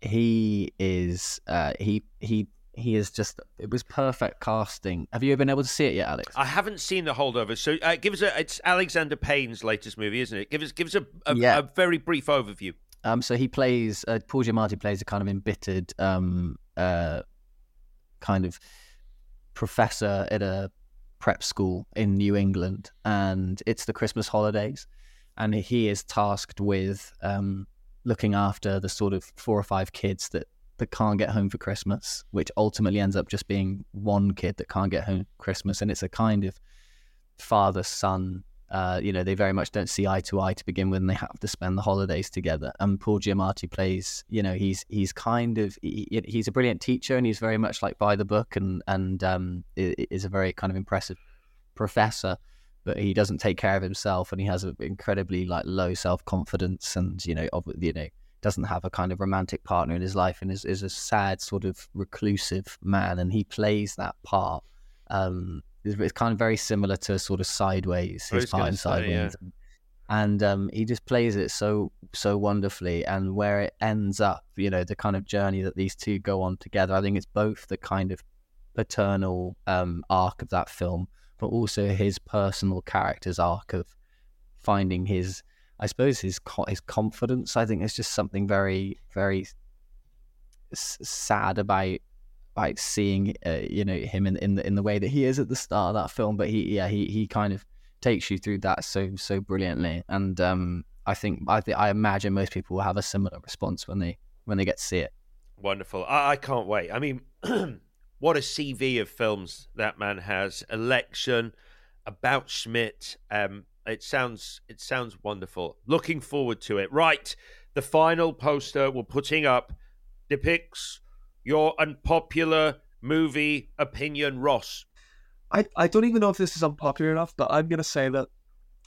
he is, uh, he, he, he is just, it was perfect casting. Have you been able to see it yet, Alex? I haven't seen the holdovers, so uh, give us a. It's Alexander Payne's latest movie, isn't it? Give us give us a, a, Yeah. a very brief overview. Um, so he plays uh, Paul Giamatti plays a kind of embittered, um, uh, kind of professor at a prep school in New England, and it's the Christmas holidays, and he is tasked with um, looking after the sort of four or five kids that that can't get home for Christmas, which ultimately ends up just being one kid that can't get home Christmas, and it's a kind of father son uh, you know, they very much don't see eye to eye to begin with, and they have to spend the holidays together. And Paul Giamatti plays, you know, he's he's kind of he, he's a brilliant teacher, and he's very much like by the book, and and um, is a very kind of impressive professor. But he doesn't take care of himself, and he has an incredibly like low self confidence, and you know, of, you know, doesn't have a kind of romantic partner in his life, and is is a sad sort of reclusive man, and he plays that part. Um, it's it's kind of very similar to sort of Sideways, his part in Sideways, and um, he just plays it so so wonderfully. And where it ends up, you know, the kind of journey that these two go on together. I think it's both the kind of paternal um, arc of that film, but also his personal character's arc of finding his, I suppose, his his confidence. I think there's just something very very s- sad about like seeing uh, you know him in in the in the way that he is at the start of that film but he yeah he he kind of takes you through that so so brilliantly and um i think i think i imagine most people will have a similar response when they when they get to see it Wonderful. I, I can't wait. I mean, <clears throat> what a CV of films that man has. Election, About Schmidt. Um, it sounds it sounds wonderful. Looking forward to it. Right, the final poster we're putting up depicts your unpopular movie opinion, Ross. I, I don't even know if this is unpopular enough, but I'm going to say that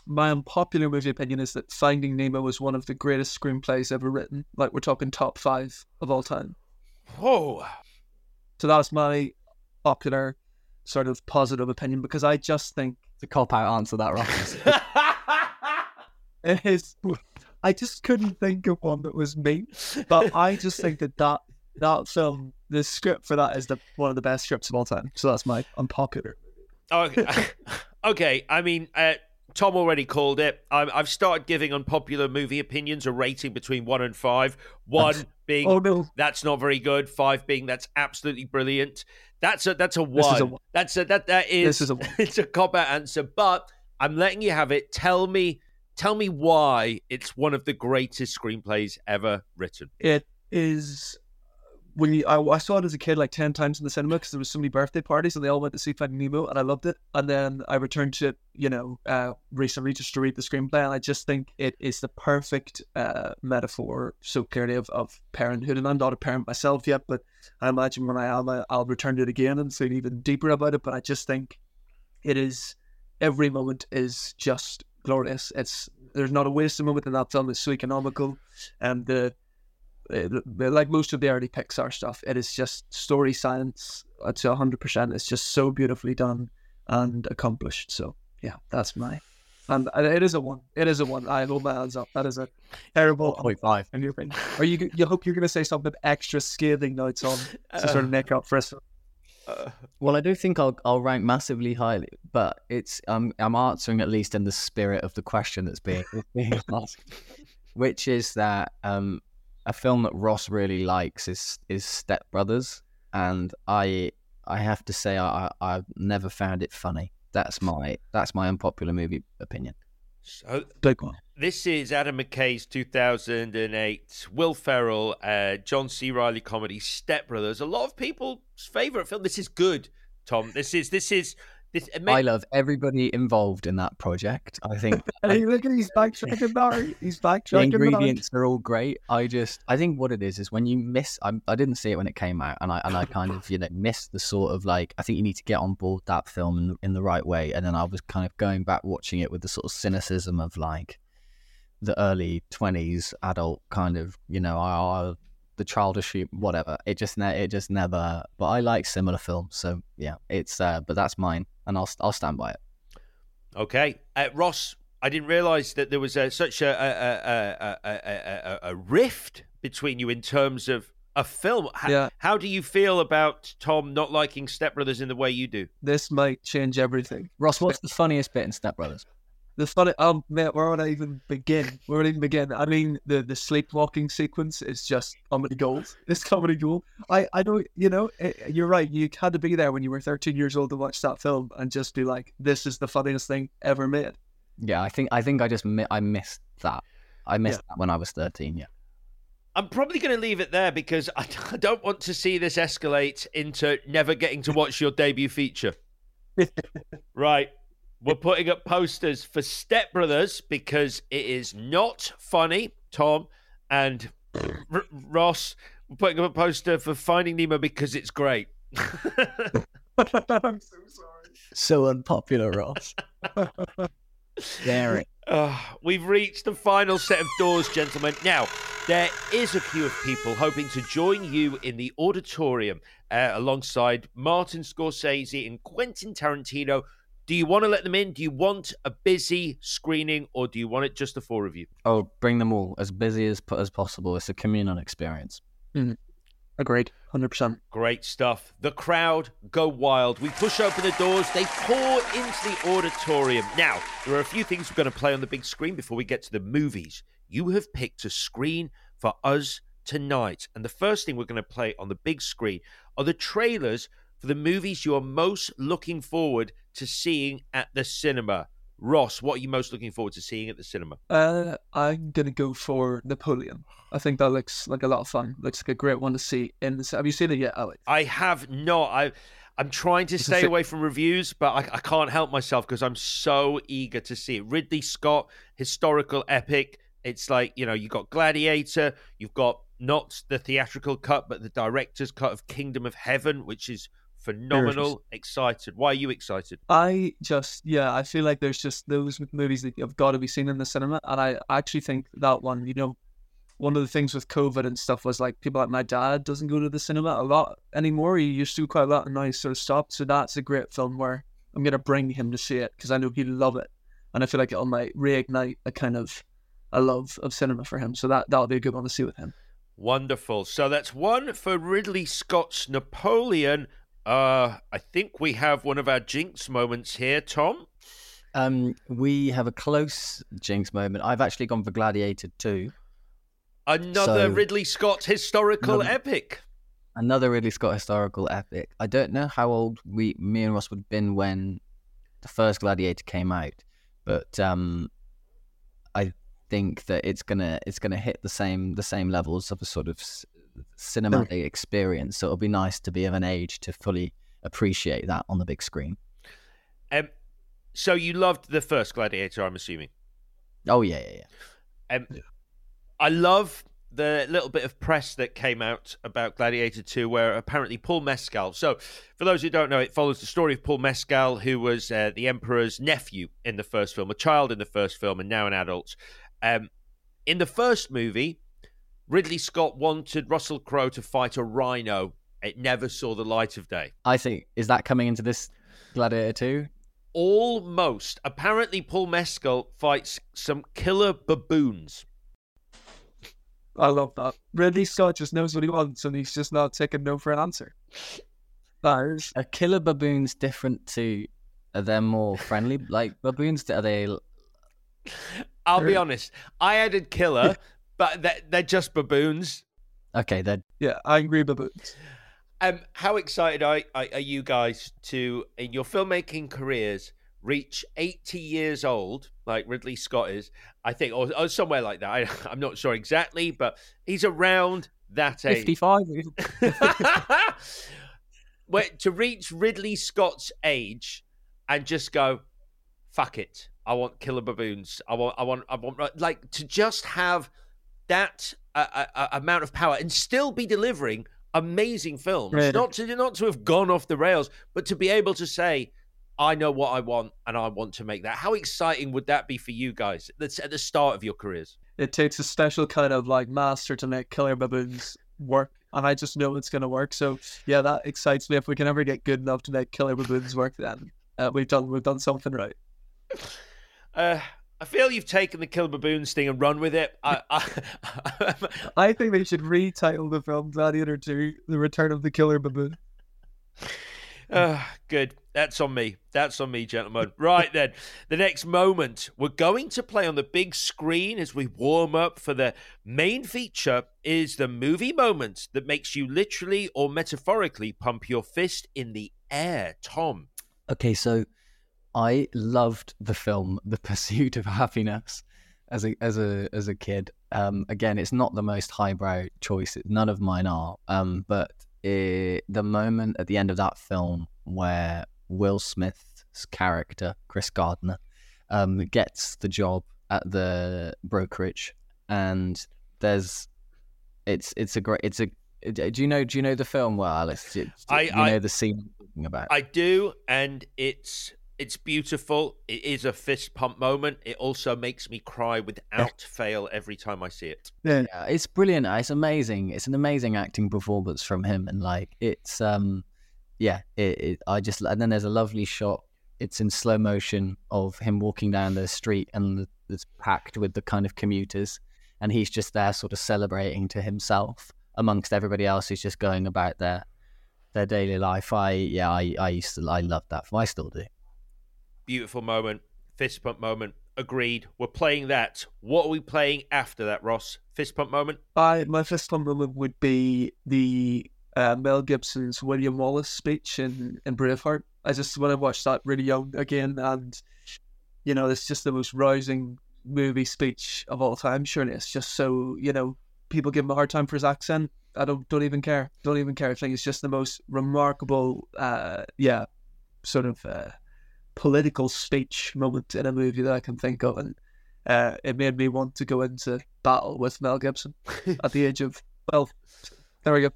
my unpopular movie opinion is that Finding Nemo was one of the greatest screenplays ever written. Like, we're talking top five of all time. Whoa. So that's my popular, sort of positive opinion because I just think the cop out answer that Ross <laughs> it is. I just couldn't think of one that was me, but I just think that that, that film, the script for that is the one of the best scripts of all time. So that's my unpopular. okay. <laughs> okay. I mean, uh, Tom already called it. i I've started giving unpopular movie opinions a rating between one and five. One being Oh no, that's not very good. Five being that's absolutely brilliant. That's a that's a one. a one. That's a that that is, This is a <laughs> one. it's a cop out answer. But I'm letting you have it. Tell me tell me why it's one of the greatest screenplays ever written. it is when you, I, I saw it as a kid like 10 times in the cinema because there was so many birthday parties and they all went to see Finding Nemo and I loved it. And then I returned to it, you know, uh, recently just to read the screenplay. And I just think it is the perfect uh, metaphor so clearly of, of parenthood. And I'm not a parent myself yet, but I imagine when I am, I, I'll return to it again and think even deeper about it. But I just think it is, every moment is just glorious. It's, there's not a wasted moment in that film. It's so economical. And the, like most of the early Pixar stuff, it is just story science to 100%. It's just so beautifully done and accomplished. So, yeah, that's my. And it is a one. It is a one. I hold my hands up. That is a terrible point five. And you're, are you? You hope you're going to say something extra scathing now, Tom, to sort of neck up for us. Uh, well, I do think I'll I'll rank massively highly, but it's I'm I'm answering at least in the spirit of the question that's being being asked, <laughs> which is that um a film that Ross really likes is is Step Brothers, and I I have to say I I've never found it funny. That's my that's my unpopular movie opinion. So big one. This is Adam McKay's 2008 Will Ferrell, uh, John C. Reilly comedy Step Brothers. A lot of people's favorite film. This is good, Tom. This is this is this, I love everybody involved in that project. I think. <laughs> hey, look at he's <laughs> backtracking Barry. He's backtracking. The ingredients are all great. I just, I think what it is is when you miss. I, I didn't see it when it came out, and I and I kind of you know missed the sort of like. I think you need to get on board that film in, in the right way, and then I was kind of going back watching it with the sort of cynicism of like the early twenties adult kind of you know I, the childish whatever. It just ne- it just never. But I like similar films, so yeah, it's. Uh, but that's mine, and I'll I'll stand by it. Okay, uh, Ross. I didn't realise that there was a, such a a, a, a a, rift between you in terms of a film. How, yeah. how do you feel about Tom not liking Step Brothers in the way you do? This might change everything. Ross, what's the funniest bit in Step Brothers? The funny um mate, where would I even begin? Where would I even begin? I mean the the sleepwalking sequence is just comedy gold. <laughs> It's comedy gold. I I don't you know it, eh, you're right. You had to be there when you were 13 years old to watch that film and just be like, this is the funniest thing ever made. Yeah, I think I think I just mi- I missed that. I missed yeah. that when I was 13. Yeah. I'm probably going to leave it there because <laughs> I don't want to see this escalate into never getting to watch your debut feature. <laughs> right. We're putting up posters for Step Brothers because it is not funny, Tom. And R- Ross, we're putting up a poster for Finding Nemo because it's great. <laughs> I'm so sorry. So unpopular, Ross. <laughs> Very. Uh, we've reached the final set of doors, gentlemen. Now, there is a queue of people hoping to join you in the auditorium uh, alongside Martin Scorsese and Quentin Tarantino do you want to let them in? Do you want a busy screening or do you want it just the four of you? Oh, bring them all as busy as as possible. It's a communal experience. Mm. Agreed, hundred percent. Great stuff. The crowd go wild. We push open the doors. They pour into the auditorium. Now there are a few things we're going to play on the big screen before we get to the movies. You have picked a screen for us tonight, and the first thing we're going to play on the big screen are the trailers for the movies you are most looking forward to seeing at the cinema. Ross, what are you most looking forward to seeing at the cinema? Uh, I'm gonna go for Napoleon. I think that looks like a lot of fun. Looks like a great one to see in the. Have you seen it yet, Alex? I have not. I. I'm trying to stay away from reviews, but I, I can't help myself because I'm so eager to see it. Ridley Scott, historical epic. It's like you know, you got Gladiator, you've got not the theatrical cut, but the director's cut of Kingdom of Heaven, which is phenomenal. Excited. Why are you excited? I just, yeah, I feel like there's just those movies that have got to be seen in the cinema. And I actually think that one, you know, one of the things with COVID and stuff was like people like my dad doesn't go to the cinema a lot anymore. He used to quite a lot and now he's sort of stopped. So that's a great film where I'm going to bring him to see it because I know he'll love it. And I feel like it'll might reignite a kind of a love of cinema for him. So that, that'll be a good one to see with him. Wonderful. So that's one for Ridley Scott's Napoleon. Uh, I think we have one of our jinx moments here, Tom. Um, we have a close jinx moment. I've actually gone for Gladiator 2. Another so, Ridley Scott historical another, epic. Another Ridley Scott historical epic. I don't know how old we, me and Ross would have been when the first Gladiator came out, but um, I think that it's gonna it's gonna hit the same the same levels of a sort of cinematic experience. So it'll be nice to be of an age to fully appreciate that on the big screen. Um, so you loved the first Gladiator, I'm assuming. Oh yeah, yeah, yeah. Um, yeah. I love the little bit of press that came out about Gladiator 2, where apparently Paul Mescal. So, for those who don't know, it follows the story of Paul Mescal, who was uh, the Emperor's nephew in the first film, a child in the first film, and now an adult. Um, in the first movie, Ridley Scott wanted Russell Crowe to fight a rhino. It never saw the light of day. I think is that coming into this Gladiator 2? Almost. Apparently, Paul Mescal fights some killer baboons. I love that. Ridley Scott just knows what he wants, and he's just not taking no for an answer. That is. Are killer baboons different to? Are they more friendly? <laughs> like baboons? Are they? I'll be honest. I added killer, <laughs> but they're, they're just baboons. Okay, then. Yeah, angry baboons. Um, how excited are, are you guys to, in your filmmaking careers, reach 80 years old, like Ridley Scott is, I think, or, or somewhere like that. I, <laughs> am not sure exactly, but he's around that age. 55. <laughs> Where, to reach Ridley Scott's age and just go, fuck it. I want killer baboons. I want, I want, I want, like, to just have that uh, uh, amount of power and still be delivering amazing films. Really? Not to not to have gone off the rails, but to be able to say, I know what I want and I want to make that. How exciting would that be for you guys? That's at the start of your careers. It takes a special kind of like master to make Killer Baboons work. And I just know it's going to work. So yeah, that excites me. If we can ever get good enough to make Killer Baboons work, then uh, we've done we've done something right. Uh, I feel you've taken the Killer Baboon sting and run with it. I, I, <laughs> I think they should retitle the film Gladiator 2 The Return of the Killer Baboon. Uh, <laughs> good. That's on me. That's on me, gentlemen. Right then, the next moment we're going to play on the big screen as we warm up for the main feature is the movie moment that makes you literally or metaphorically pump your fist in the air. Tom. Okay, so I loved the film The Pursuit of Happyness as a as a as a kid. Um, again, it's not the most highbrow choice. None of mine are. Um, but it, the moment at the end of that film where Will Smith's character Chris Gardner um, gets the job at the brokerage, and there's it's it's a great it's a do you know do you know the film well, Alex? Do, do I, you I, know the scene I'm talking about? I do, and it's it's beautiful. It is a fist pump moment. It also makes me cry without fail every time I see it. Yeah. yeah, it's brilliant. It's amazing. It's an amazing acting performance from him, and like it's um, yeah. It, it I just and then there's a lovely shot. It's in slow motion of him walking down the street, and it's packed with the kind of commuters, and he's just there, sort of celebrating to himself amongst everybody else who's just going about their their daily life. I yeah, I I used to I love that. I still do beautiful moment, fist pump moment. Agreed. We're playing that. What are we playing after that, Ross? Fist pump moment. I my fist pump moment would be the uh, Mel Gibson's William Wallace speech in in Braveheart. I just when I watched that really young again, and you know, it's just the most rousing movie speech of all time. Surely it's just so you know people give him a hard time for his accent. I don't don't even care. Don't even care. I think it's just the most remarkable, uh, yeah, sort of. Uh, political speech moment in a movie that I can think of, and uh, it made me want to go into battle with Mel Gibson <laughs> at the age of well, there we go.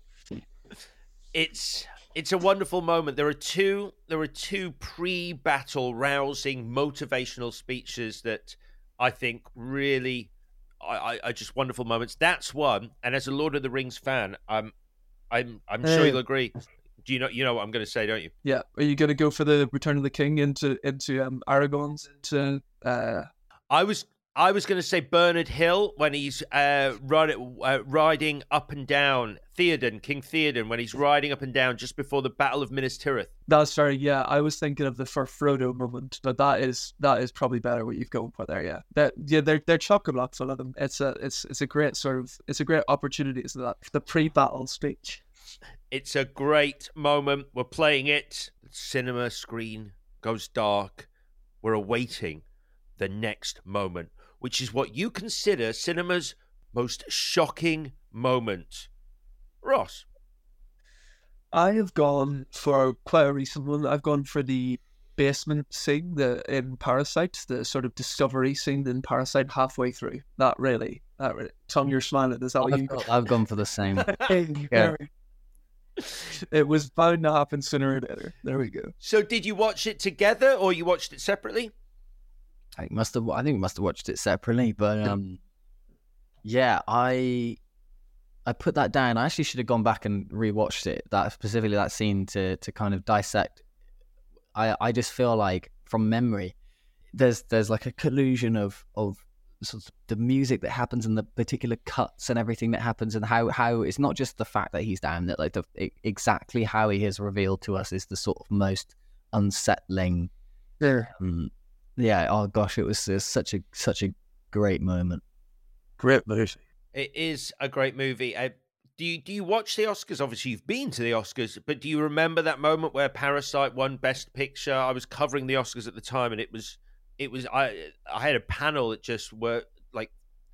It's it's a wonderful moment. There are two there are two pre-battle rousing motivational speeches that I think really I, I, just wonderful moments. That's one, and as a Lord of the Rings fan, I'm I'm I'm sure you'll agree. Do you know you know what I'm going to say, don't you? Yeah. Are you going to go for the Return of the King into into um, Aragorn's into? Uh... I was I was going to say Bernard Hill when he's uh, run, uh, riding up and down Theoden, King Theoden, when he's riding up and down just before the Battle of Minas Tirith. That's very yeah. I was thinking of the for Frodo moment, but that is that is probably better what you've gone for there. Yeah, that yeah, they're they're chock a block full of them. It's a it's it's a great sort of it's a great opportunity. Is that the pre-battle speech? It's a great moment. We're playing it. The cinema screen goes dark. We're awaiting the next moment, which is what you consider cinema's most shocking moment. Ross. I have gone for quite a recent one. I've gone for the basement scene the in Parasite, the sort of discovery scene in Parasite halfway through. That really, that really. Tom, you're smiling. Is that what I've, you? got- <laughs> I've gone for the same. yeah. It was bound to happen sooner or later. There we go. So, did you watch it together or you watched it separately? I must have. I think we must have watched it separately, but um, yeah, I I put that down. I actually should have gone back and rewatched it. That specifically that scene to to kind of dissect. I I just feel like from memory, there's there's like a collusion of of sort of the music that happens and the particular cuts and everything that happens and how how it's not just the fact that he's down that like the exactly how he is revealed to us is the sort of most unsettling There. um, yeah. Oh gosh, it was, it was such a such a great moment. Great movie. It is a great movie. Uh, do you do you watch the Oscars? Obviously, you've been to the Oscars, but do you remember that moment where Parasite won Best Picture? I was covering the Oscars at the time, and it was it was I I had a panel that just were like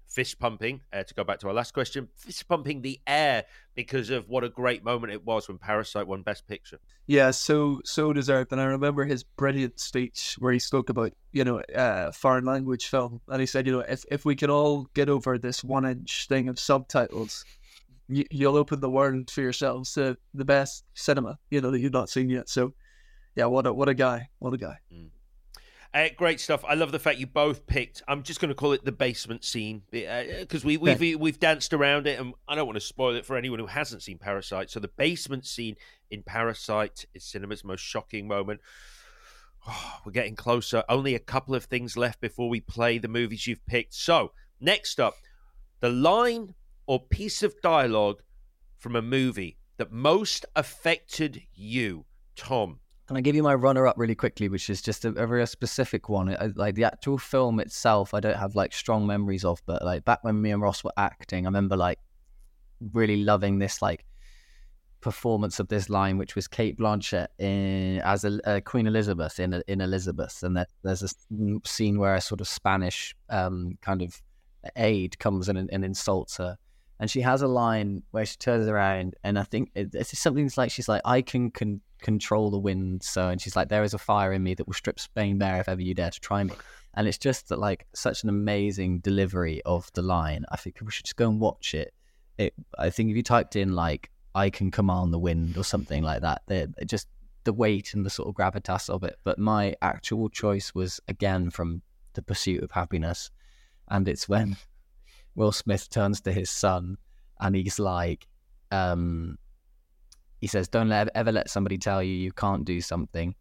fist pumping. Uh, to go back to our last question, fist pumping the air because of what a great moment it was when Parasite won Best Picture. Yeah, so so deserved. And I remember his brilliant speech where he spoke about you know uh, foreign language film, and he said, you know, if if we can all get over this one inch thing of subtitles, you, you'll open the world for yourselves to the best cinema, you know, that you've not seen yet. So, yeah, what a what a guy, what a guy. Uh, great stuff. I love the fact you both picked. I'm just going to call it the basement scene because we, we've we've danced around it, and I don't want to spoil it for anyone who hasn't seen Parasite. So the basement scene in Parasite is cinema's most shocking moment. Oh, we're getting closer. Only a couple of things left before we play the movies you've picked. So next up, the line or piece of dialogue from a movie that most affected you, Tom. Can I give you my runner-up really quickly, which is just a, a very specific one? I, like the actual film itself, I don't have like strong memories of, but like back when me and Ross were acting, I remember like really loving this like performance of this line, which was Cate Blanchett in as a, uh, Queen Elizabeth in in Elizabeth, and there, there's a scene where a sort of Spanish um, kind of aide comes in and, and insults her, and she has a line where she turns around, and I think it, it's something like she's like, "I can con- control the wind," so, and she's like, "There is a fire in me that will strip Spain bare if ever you dare to try me." And it's just that, like such an amazing delivery of the line. I think people should just go and watch it. It, I think if you typed in like I can command the wind or something like that. They're just the weight and the sort of gravitas of it. But my actual choice was again from The Pursuit of Happyness, and it's when Will Smith turns to his son and he's like, um, he says, "Don't let, ever let somebody tell you you can't do something.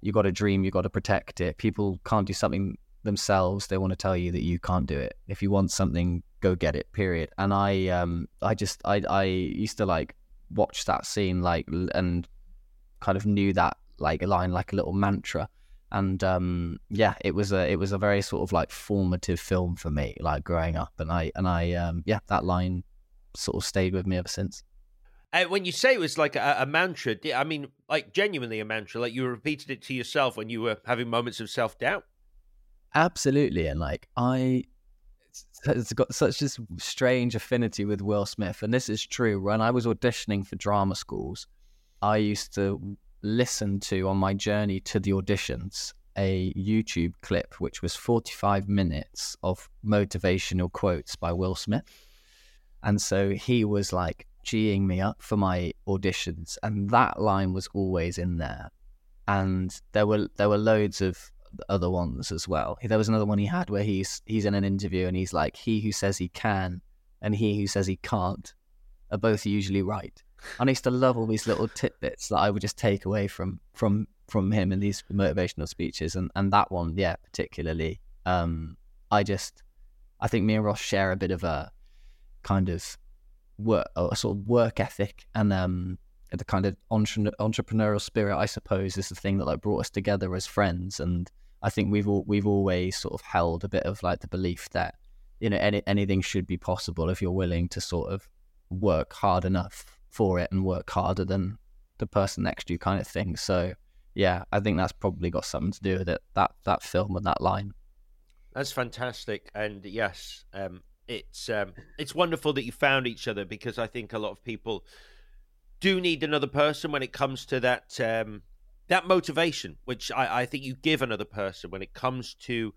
You got a dream, you got to protect it. People can't do something themselves. They want to tell you that you can't do it. If you want something, go get it. Period." And I, um, I just, I, I used to like watch that scene like and kind of knew that like a line like a little mantra and um yeah it was a it was a very sort of like formative film for me like growing up and i and i um yeah that line sort of stayed with me ever since Uh, when you say it was like a, a mantra, I mean, like genuinely a mantra, like you repeated it to yourself when you were having moments of self doubt. absolutely and like i it's- it's got such this strange affinity with will smith and this is true when i was auditioning for drama schools i used to listen to on my journey to the auditions a youtube clip which was 45 minutes of motivational quotes by will smith and so he was like geeing me up for my auditions and that line was always in there and there were there were loads of other ones as well. There was another one he had where he's he's in an interview and he's like, "He who says he can and he who says he can't are both usually right." And I used to love all these little tidbits that I would just take away from from from him in these motivational speeches, and and that one, yeah, particularly. Um, I just, I think me and Ross share a bit of a kind of work, a sort of work ethic, and um, the kind of entre- entrepreneurial spirit, I suppose, is the thing that like brought us together as friends. And I think we've all, we've always sort of held a bit of like the belief that you know any, anything should be possible if you're willing to sort of work hard enough for it and work harder than the person next to you, kind of thing. So yeah, I think that's probably got something to do with it. That that film and that line. That's fantastic. And yes, um, it's um, it's wonderful that you found each other because I think a lot of people do need another person when it comes to that um, that motivation, which I, I think you give another person when it comes to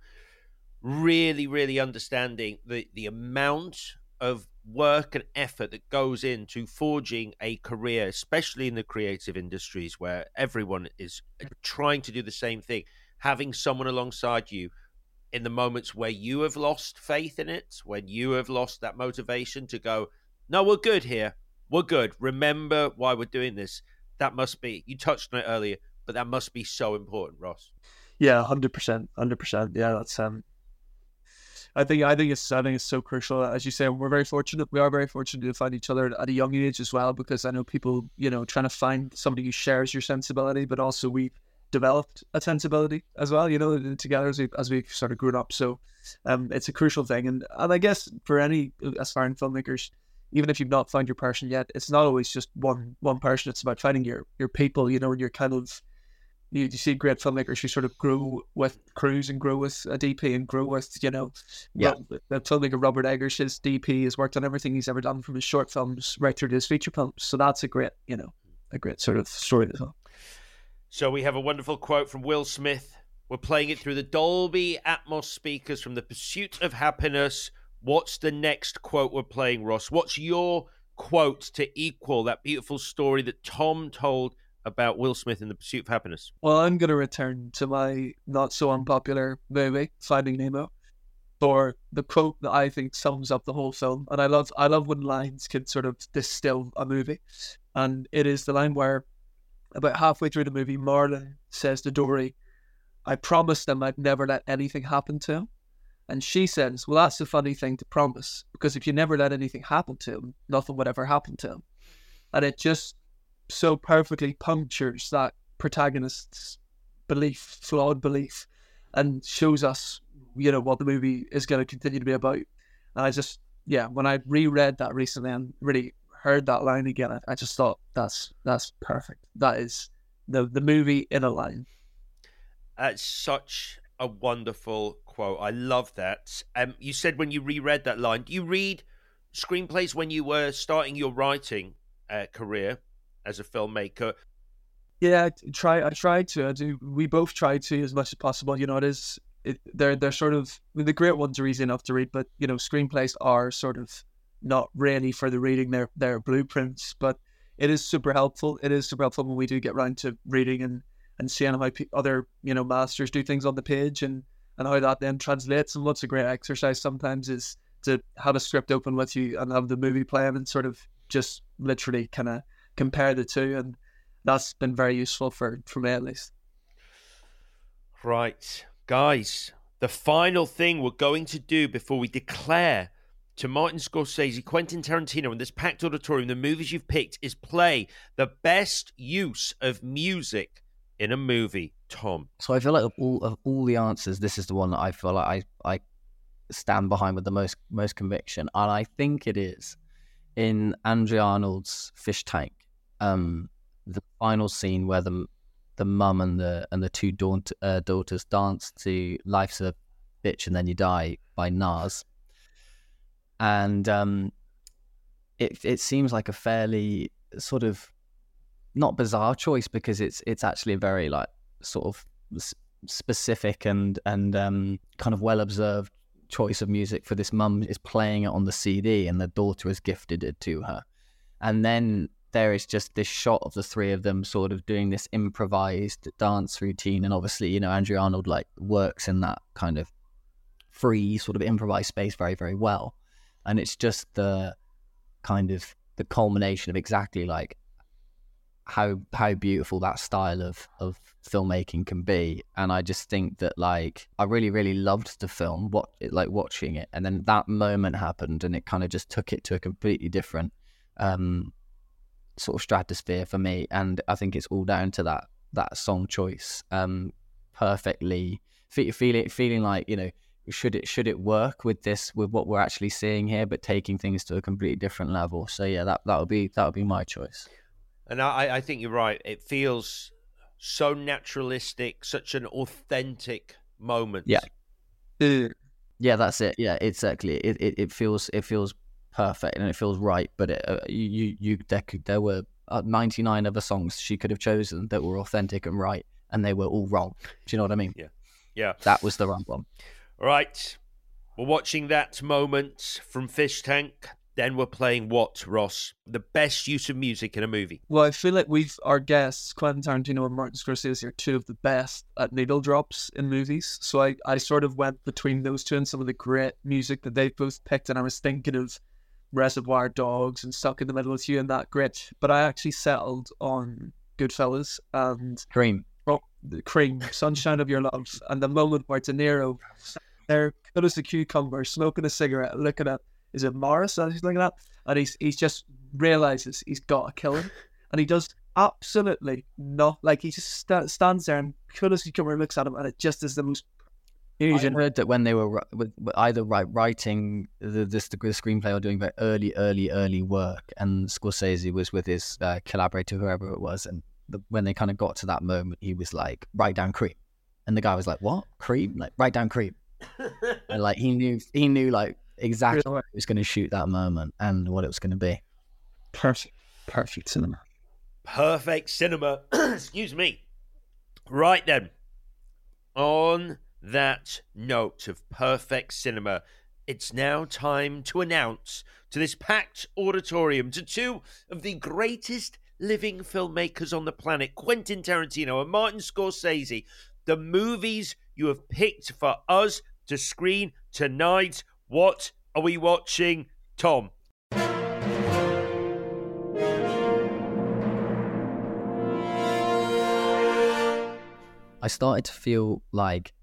really, really understanding the the amount of work and effort that goes into forging a career, especially in the creative industries where everyone is trying to do the same thing. Having someone alongside you in the moments where you have lost faith in it, when you have lost that motivation to go, no, we're good here. We're good. Remember why we're doing this. That must be, you touched on it earlier, but that must be so important, Ross. Yeah, hundred percent, hundred percent. Yeah, that's um. I think I think it's I think it's so crucial. As you say, we're very fortunate. We are very fortunate to find each other at a young age as well, because I know people, you know, trying to find somebody who shares your sensibility, but also we developed a sensibility as well, you know, together as we as we've sort of grown up. So um, it's a crucial thing. And and I guess for any aspiring filmmakers, even if you've not found your person yet, it's not always just one one person. It's about finding your your people, you know, and you're kind of you, you see great filmmakers who sort of grow with crews and grow with uh, a DP and grow with, you know, yeah. the uh, filmmaker Robert Eggers, his DP has worked on everything he's ever done from his short films right through to his feature films. So that's a great, you know, a great sort of story as well. So we have a wonderful quote from Will Smith. We're playing it through the Dolby Atmos speakers from The Pursuit of Happyness. What's the next quote we're playing, Ross? What's your quote to equal that beautiful story that Tom told about Will Smith in The Pursuit of Happyness? Well, I'm going to return to my not so unpopular movie, Finding Nemo, for the quote that I think sums up the whole film. And I love, I love when lines can sort of distill a movie, and it is the line where about halfway through the movie, Marlin says to Dory, I promised them I'd never let anything happen to him. And she says, Well, that's a funny thing to promise, because if you never let anything happen to him, nothing would ever happen to him. And it just so perfectly punctures that protagonist's belief, flawed belief, and shows us, you know, what the movie is going to continue to be about. And I just, yeah, when I reread that recently and really heard that line again, I, I just thought that's that's perfect. That is the the movie in a line. That's such a wonderful quote. I love that. Um, you said when you reread that line, do you read screenplays when you were starting your writing uh, career as a filmmaker? Yeah, I try. I tried to. I do. We both try to as much as possible. You know, it is. It, they're they're sort of I mean, the great ones are easy enough to read, but you know, screenplays are sort of not really for the reading They're they're blueprints, but it is super helpful. It is super helpful when we do get round to reading and and seeing how other you know masters do things on the page and and how that then translates. And what's a great exercise sometimes is to have a script open with you and have the movie playing and sort of just literally kind of compare the two, and that's been very useful for for me at least. Right, guys. The final thing we're going to do before we declare to Martin Scorsese, Quentin Tarantino, and this packed auditorium, the movies you've picked is play the best use of music in a movie. Tom. So I feel like of all of all the answers, this is the one that I feel like I I stand behind with the most most conviction, and I think it is in Andrea Arnold's Fish Tank. Um, the final scene where the the mum and the and the two daunt, uh, daughters dance to "Life's a Bitch and Then You Die" by Nas. And um, it it seems like a fairly sort of not bizarre choice because it's it's actually a very like sort of specific and and um, kind of well observed choice of music for this mum is playing it on the CD and the daughter has gifted it to her. And then there is just this shot of the three of them sort of doing this improvised dance routine and obviously you know Andrea Arnold like works in that kind of free sort of improvised space very very well. And it's just the kind of the culmination of exactly like how how beautiful that style of of filmmaking can be. And i just think that like i really really loved the film what like watching it. And then that moment happened and it kind of just took it to a completely different um sort of stratosphere for me and i think it's all down to that that song choice um perfectly feeling feeling like you know should it should it work with this with what we're actually seeing here, but taking things to a completely different level. So yeah, that that would be that would be my choice. And I, I think you're right. It feels so naturalistic, such an authentic moment. Yeah. Yeah, that's it. Yeah, exactly. It it, it feels it feels perfect and it feels right. But it, uh, you you you there, could, there were uh, ninety nine other songs she could have chosen that were authentic and right, and they were all wrong. Do you know what I mean? Yeah. Yeah. That was the wrong one. Right. We're watching that moment from Fish Tank. Then we're playing what, Ross? The best use of music in a movie. Well, I feel like we've our guests, Quentin Tarantino and Martin Scorsese, are two of the best at needle drops in movies. So I, I sort of went between those two and some of the great music that they've both picked, and I was thinking of Reservoir Dogs and Stuck in the Middle with You and that great. But I actually settled on Goodfellas and Cream. Oh, the Cream, Sunshine of Your Love, and the moment where De Niro, there, cool as a cucumber, smoking a cigarette, looking at is it Morris that he's looking at? And he's he's just realizes he's got to kill him, and he does absolutely not. Like he just st- stands there and cool as a cucumber looks at him, and it just is the most. I heard that when they were either writing the, this, the screenplay or doing very early, early, early work, and Scorsese was with his uh, collaborator, whoever it was, and the, when they kind of got to that moment, he was like, "Write down cream," and the guy was like, "What cream? Like write down cream." <laughs> and like he knew, he knew like exactly really? he was going to shoot that moment and what it was going to be. Perfect, perfect cinema. Perfect cinema. <clears throat> Excuse me. Right then, on that note of perfect cinema, it's now time to announce to this packed auditorium to two of the greatest living filmmakers on the planet, Quentin Tarantino and Martin Scorsese, the movies you have picked for us to screen tonight. What are we watching, Tom? I started to feel like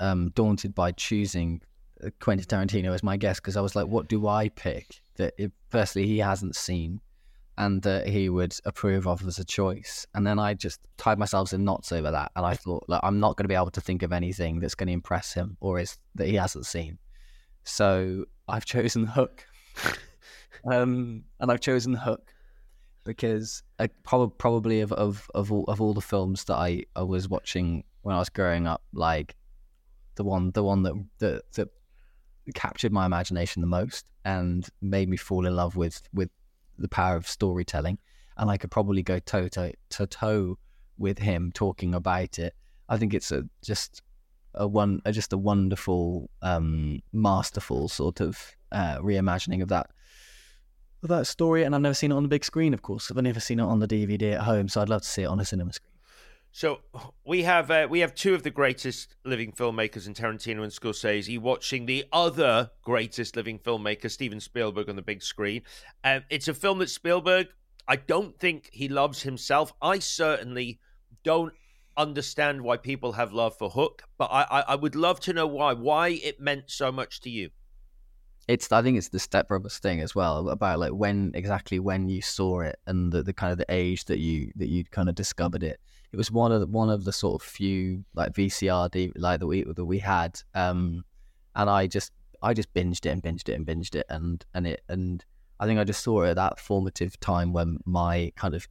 um, daunted by choosing uh, Quentin Tarantino as my guest because I was like, what do I pick that, it, firstly, he hasn't seen and that he would approve of as a choice. And then I just tied myself in knots over that. And I thought, like, I'm not going to be able to think of anything that's going to impress him or is that he hasn't seen. So I've chosen Hook. <laughs> um, and I've chosen Hook because I probably of, of, of, all, of all the films that I, I was watching when I was growing up, like the one the one that, that that captured my imagination the most and made me fall in love with with the power of storytelling, and I could probably go toe to to toe with him talking about it. I think it's a just a one a, just a wonderful, um, masterful sort of uh, reimagining of that of that story. And I've never seen it on the big screen, of course. I've never seen it on the DVD at home, so I'd love to see it on a cinema screen. So we have uh, we have two of the greatest living filmmakers in Tarantino and Scorsese watching the other greatest living filmmaker Steven Spielberg on the big screen. Um, it's a film that Spielberg I don't think he loves himself. I certainly don't understand why people have love for Hook, but I, I, I would love to know why. Why it meant so much to you. It's I think it's the Step Brothers thing as well about like when exactly when you saw it and the, the kind of the age that you that you kind of discovered it it was one of the, one of the sort of few like VCR like that we that we had, um, and I just I just binged it and binged it and binged it and and it and I think I just saw it at that formative time when my kind of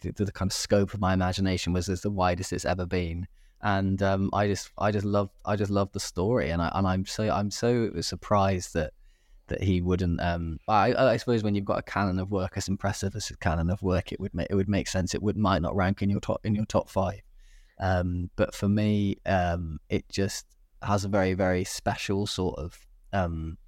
the, the kind of scope of my imagination was as the widest it's ever been. And um, I just I just love I just love the story and I and I'm so I'm so surprised that that he wouldn't. Um, I, I suppose when you've got a canon of work as impressive as his canon of work, it would make it would make sense. It would might not rank in your top in your top five, um, but for me, um, it just has a very very special sort of um,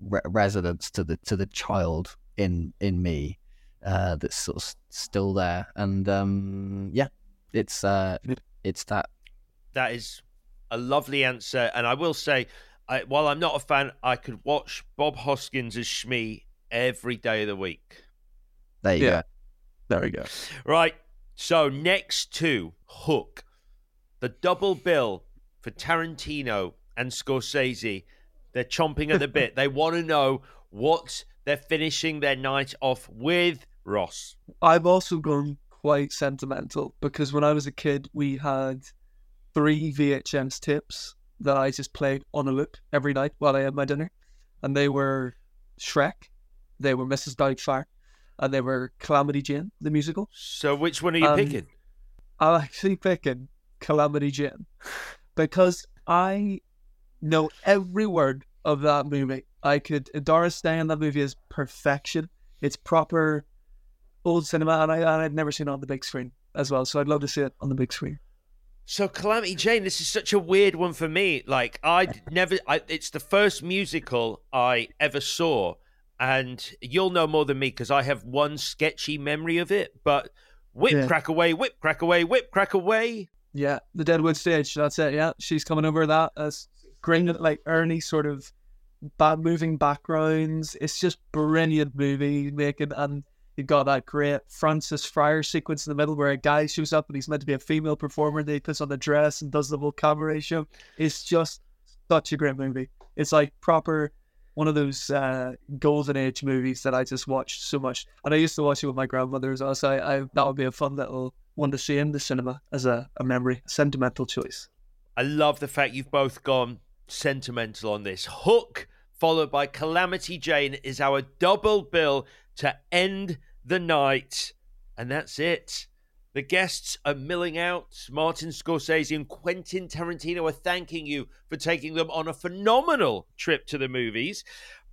re- resonance to the to the child in in me uh, that's sort of still there, and um, yeah, it's uh, it's that. That is a lovely answer, and I will say I, while I'm not a fan, I could watch Bob Hoskins as Smee every day of the week. There you yeah. go. There we go. Right. So next to Hook, the double bill for Tarantino and Scorsese. They're chomping at the bit. <laughs> They want to know what they're finishing their night off with. Ross. I've also gone quite sentimental because when I was a kid, we had three VHS tips that I just played on a loop every night while I had my dinner. And they were Shrek, they were Mrs. Doubtfire, and they were Calamity Jane, the musical. So which one are you um, picking? I'm actually picking Calamity Jane because I know every word of that movie. I could. Doris Day in that movie is perfection. It's proper old cinema, and I and I'd never seen it on the big screen as well. So I'd love to see it on the big screen. So Calamity Jane, this is such a weird one for me. Like I never, I, it's the first musical I ever saw, and you'll know more than me because I have one sketchy memory of it. But whip Yeah. crack away, whip crack away, whip crack away. Yeah, the Deadwood stage. That's it. Yeah, she's coming over that as great, like Ernie sort of bad moving backgrounds. It's just brilliant movie making, and you got that great Francis Fryer sequence in the middle where a guy shows up and he's meant to be a female performer. And he puts on the dress and does the whole cabaret show. It's just such a great movie. It's like proper one of those uh, golden age movies that I just watched so much. And I used to watch it with my grandmother as well. So I, I, that would be a fun little one to see in the cinema as a, a memory, a sentimental choice. I love the fact you've both gone sentimental on this. Hook, followed by Calamity Jane, is our double bill to end the night. And that's it. The guests are milling out. Martin Scorsese and Quentin Tarantino are thanking you for taking them on a phenomenal trip to the movies.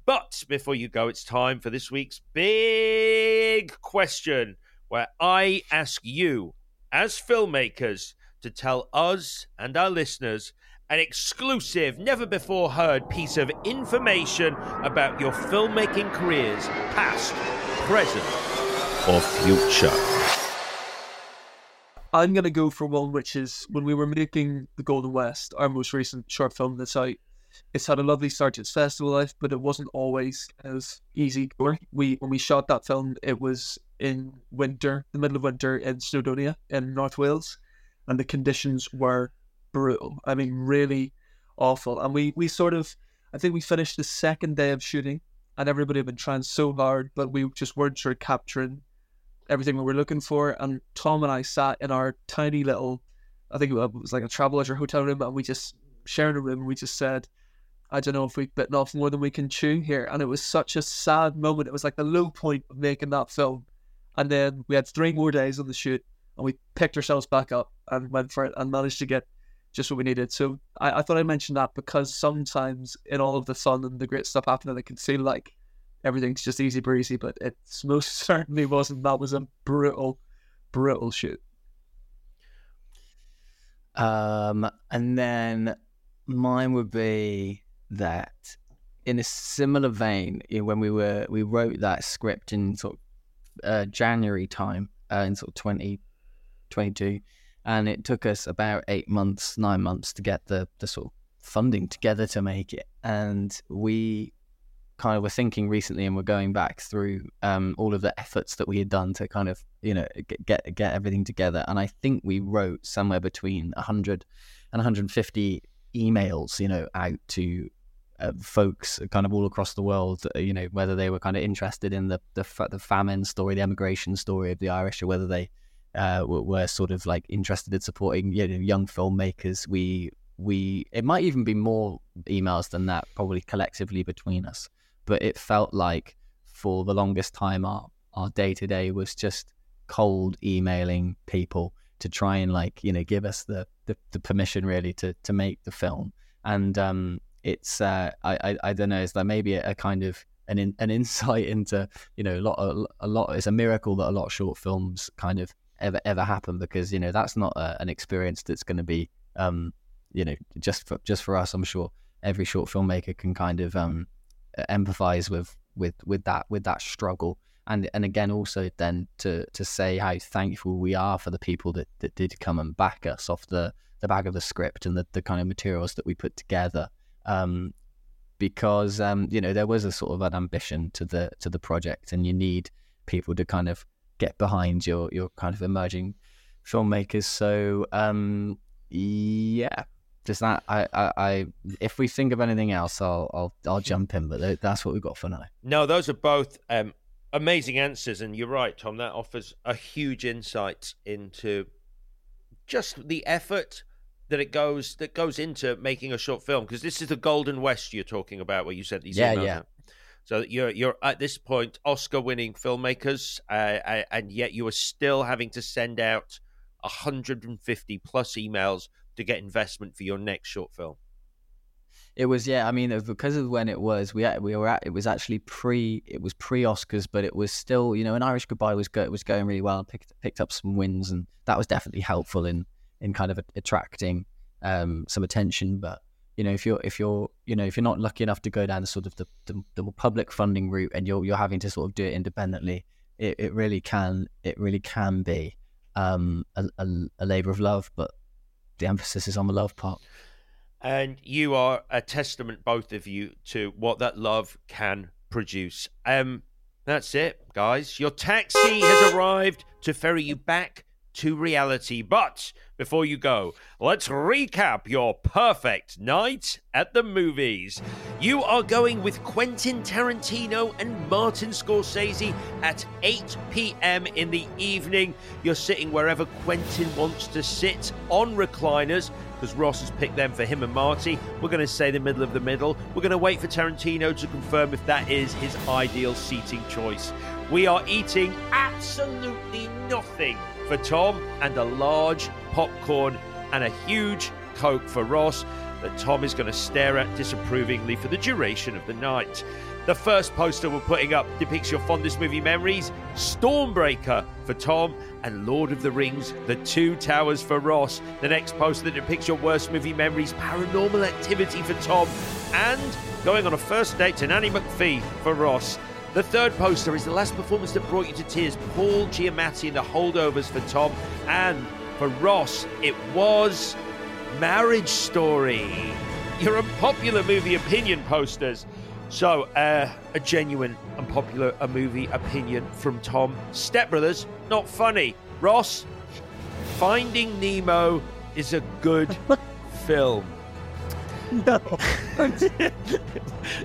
But before you go, it's time for this week's big question where I ask you, as filmmakers, to tell us and our listeners an exclusive, never before heard piece of information about your filmmaking careers, past, present, or future. I'm going to go for one which is when we were making The Golden West, our most recent short film that's out. It's had a lovely start to its festival life, but it wasn't always as easy. We when we shot that film, it was in winter, the middle of winter in Snowdonia in North Wales, and the conditions were brutal. I mean, really awful. And we we sort of, I think we finished the second day of shooting, and everybody had been trying so hard, but we just weren't sure capturing everything we were looking for. And Tom and I sat in our tiny little, I think it was like a traveler hotel room, and we just shared a room. And we just said, I don't know if we've bitten off more than we can chew here. And it was such a sad moment. It was like the low point of making that film. And then we had three more days on the shoot, and we picked ourselves back up and went for it and managed to get just what we needed. So I, I thought I mentioned that because sometimes in all of the fun and the great stuff happening, it can seem like everything's just easy breezy, but it <laughs> most certainly wasn't. That was a brutal, brutal shoot. Um, and then mine would be that in a similar vein, when we were we wrote that script in sort of uh, January time uh, in sort of 2022, and it took us about eight months, nine months to get the the sort of funding together to make it, and we kind of were thinking recently, and we're going back through um, all of the efforts that we had done to kind of you know get get, everything together, and I think we wrote somewhere between 100 and 150 emails, you know, out to uh, folks kind of all across the world, uh, you know, whether they were kind of interested in the the, the famine story, the emigration story of the Irish, or whether they uh, were, sort of like interested in supporting you know, young filmmakers. We we it might even be more emails than that, probably collectively between us. But it felt like for the longest time, our our day to day was just cold emailing people to try and like you know give us the the, the permission really to to make the film and um it's uh I I, I don't know it's like maybe a, a kind of an in, an <laughs> insight into you know a lot a, a lot it's a miracle that a lot of short films kind of ever ever happen because you know that's not a, an experience that's going to be um you know just for just for us I'm sure. Every short filmmaker can kind of um empathize with with with that with that struggle. And and again also then to to say how thankful we are for the people that, that did come and back us off the the back of the script and the, the kind of materials that we put together. Um because um you know there was a sort of an ambition to the to the project and you need people to kind of get behind your your kind of emerging filmmakers so um yeah just that I, I, I if we think of anything else i'll i'll, I'll jump in but that's what we've got for now No, those are both um, amazing answers, and you're right, Tom. That offers a huge insight into just the effort that it goes that goes into making a short film. Because this is the Golden West you're talking about, where you said these Yeah, yeah. So you're you're at this point Oscar-winning filmmakers, uh, uh, and yet you are still having to send out 150 plus emails to get investment for your next short film. It was yeah. I mean, because of when it was, we we were at. It was actually pre. It was pre Oscars, but it was still you know an Irish Goodbye was go, was going really well. Picked picked up some wins, and that was definitely helpful in in kind of attracting um, some attention. But you know, if you're if you're you know if you're not lucky enough to go down the sort of the, the, the public funding route, and you're you're having to sort of do it independently, it, it really can it really can be um, a, a, a labor of love. But the emphasis is on the love part. And you are a testament, both of you, to what that love can produce. Um, that's it, guys. Your taxi has arrived to ferry you back to reality. But before you go, let's recap your perfect night at the movies. You are going with Quentin Tarantino and Martin Scorsese at 8 p.m. in the evening. You're sitting wherever Quentin wants to sit on recliners because Ross has picked them for him and Marty. We're going to say the middle of the middle. We're going to wait for Tarantino to confirm if that is his ideal seating choice. We are eating absolutely nothing for Tom and a large popcorn and a huge Coke for Ross that Tom is going to stare at disapprovingly for the duration of the night. The first poster we're putting up depicts your fondest movie memories Stormbreaker for Tom and Lord of the Rings The Two Towers for Ross. The next poster depicts your worst movie memories Paranormal Activity for Tom and Going on a First Date to Nanny McPhee for Ross. The third poster is the last performance that brought you to tears Paul Giamatti in The Holdovers for Tom, and for Ross, it was Marriage Story. Your unpopular movie opinion posters. So, uh, a genuine unpopular a movie opinion from Tom. Step Brothers, not funny. Ross, Finding Nemo is a good film. <laughs> No.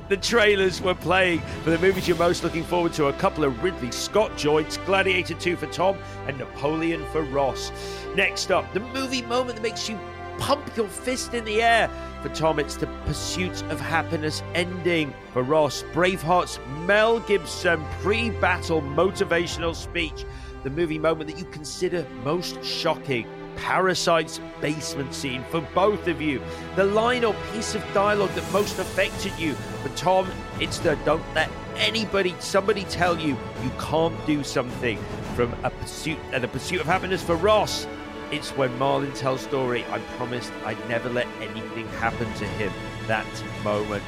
the trailers were playing for the movies you're most looking forward to. A couple of Ridley Scott joints, Gladiator 2 for Tom and Napoleon for Ross. Next up, the movie moment that makes you pump your fist in the air. For Tom, it's the Pursuit of Happyness ending. For Ross, Braveheart's Mel Gibson pre battle motivational speech. The movie moment that you consider most shocking. Parasite's basement scene for both of you. The line or piece of dialogue that most affected you. For Tom, it's the don't let anybody, somebody tell you you can't do something. From a pursuit, uh, the pursuit of happiness for Ross. It's when Marlin tells Dory. I promised I'd never let anything happen to him. That moment.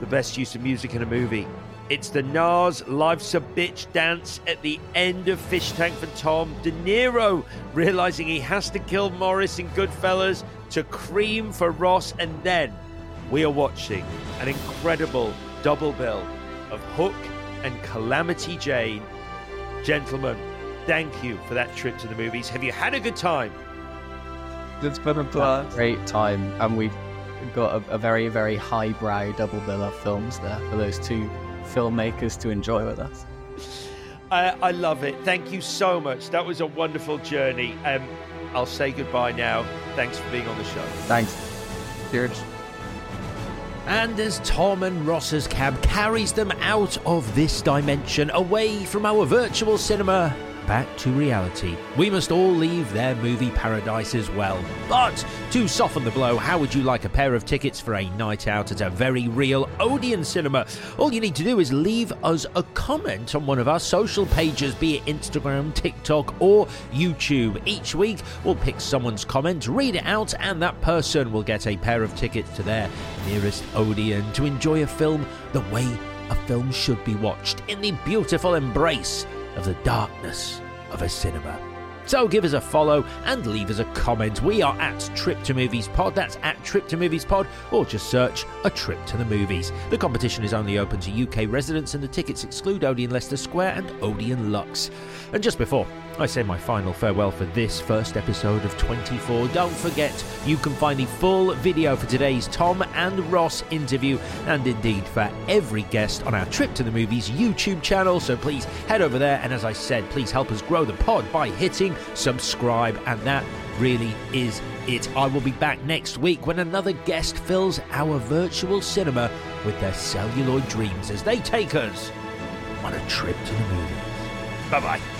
The best use of music in a movie. It's the Nas Life's a Bitch dance at the end of Fish Tank for Tom. De Niro realizing he has to kill Morris in Goodfellas to Cream for Ross. And then we are watching an incredible double bill of Hook and Calamity Jane. Gentlemen, thank you for that trip to the movies. Have you had a good time? It's been a blast. Great time. And we've got a, a very, very highbrow double bill of films there for those two filmmakers to enjoy with us. I, I love it. Thank you so much. That was a wonderful journey. Um, I'll say goodbye now. Thanks for being on the show. Thanks. Cheers. And as Tom and Ross's cab carries them out of this dimension, away from our virtual cinema, back to reality. We must all leave their movie paradise as well. But to soften the blow, how would you like a pair of tickets for a night out at a very real Odeon cinema? All you need to do is leave us a comment on one of our social pages, be it Instagram, TikTok, or YouTube. Each week, we'll pick someone's comment, read it out, and that person will get a pair of tickets to their nearest Odeon to enjoy a film the way a film should be watched in the beautiful embrace of the darkness of a cinema. So give us a follow and leave us a comment. We are at Trip to Movies Pod. That's at Trip to Movies Pod, or just search a trip to the movies. The competition is only open to UK residents, and the tickets exclude Odeon Leicester Square and Odeon Luxe. And just before I say my final farewell for this first episode of 24. Don't forget, you can find the full video for today's Tom and Ross interview, and indeed for every guest on our Trip to the Movies YouTube channel. So please head over there, and as I said, please help us grow the pod by hitting subscribe, and that really is it. I will be back next week when another guest fills our virtual cinema with their celluloid dreams as they take us on a trip to the movies. Bye bye.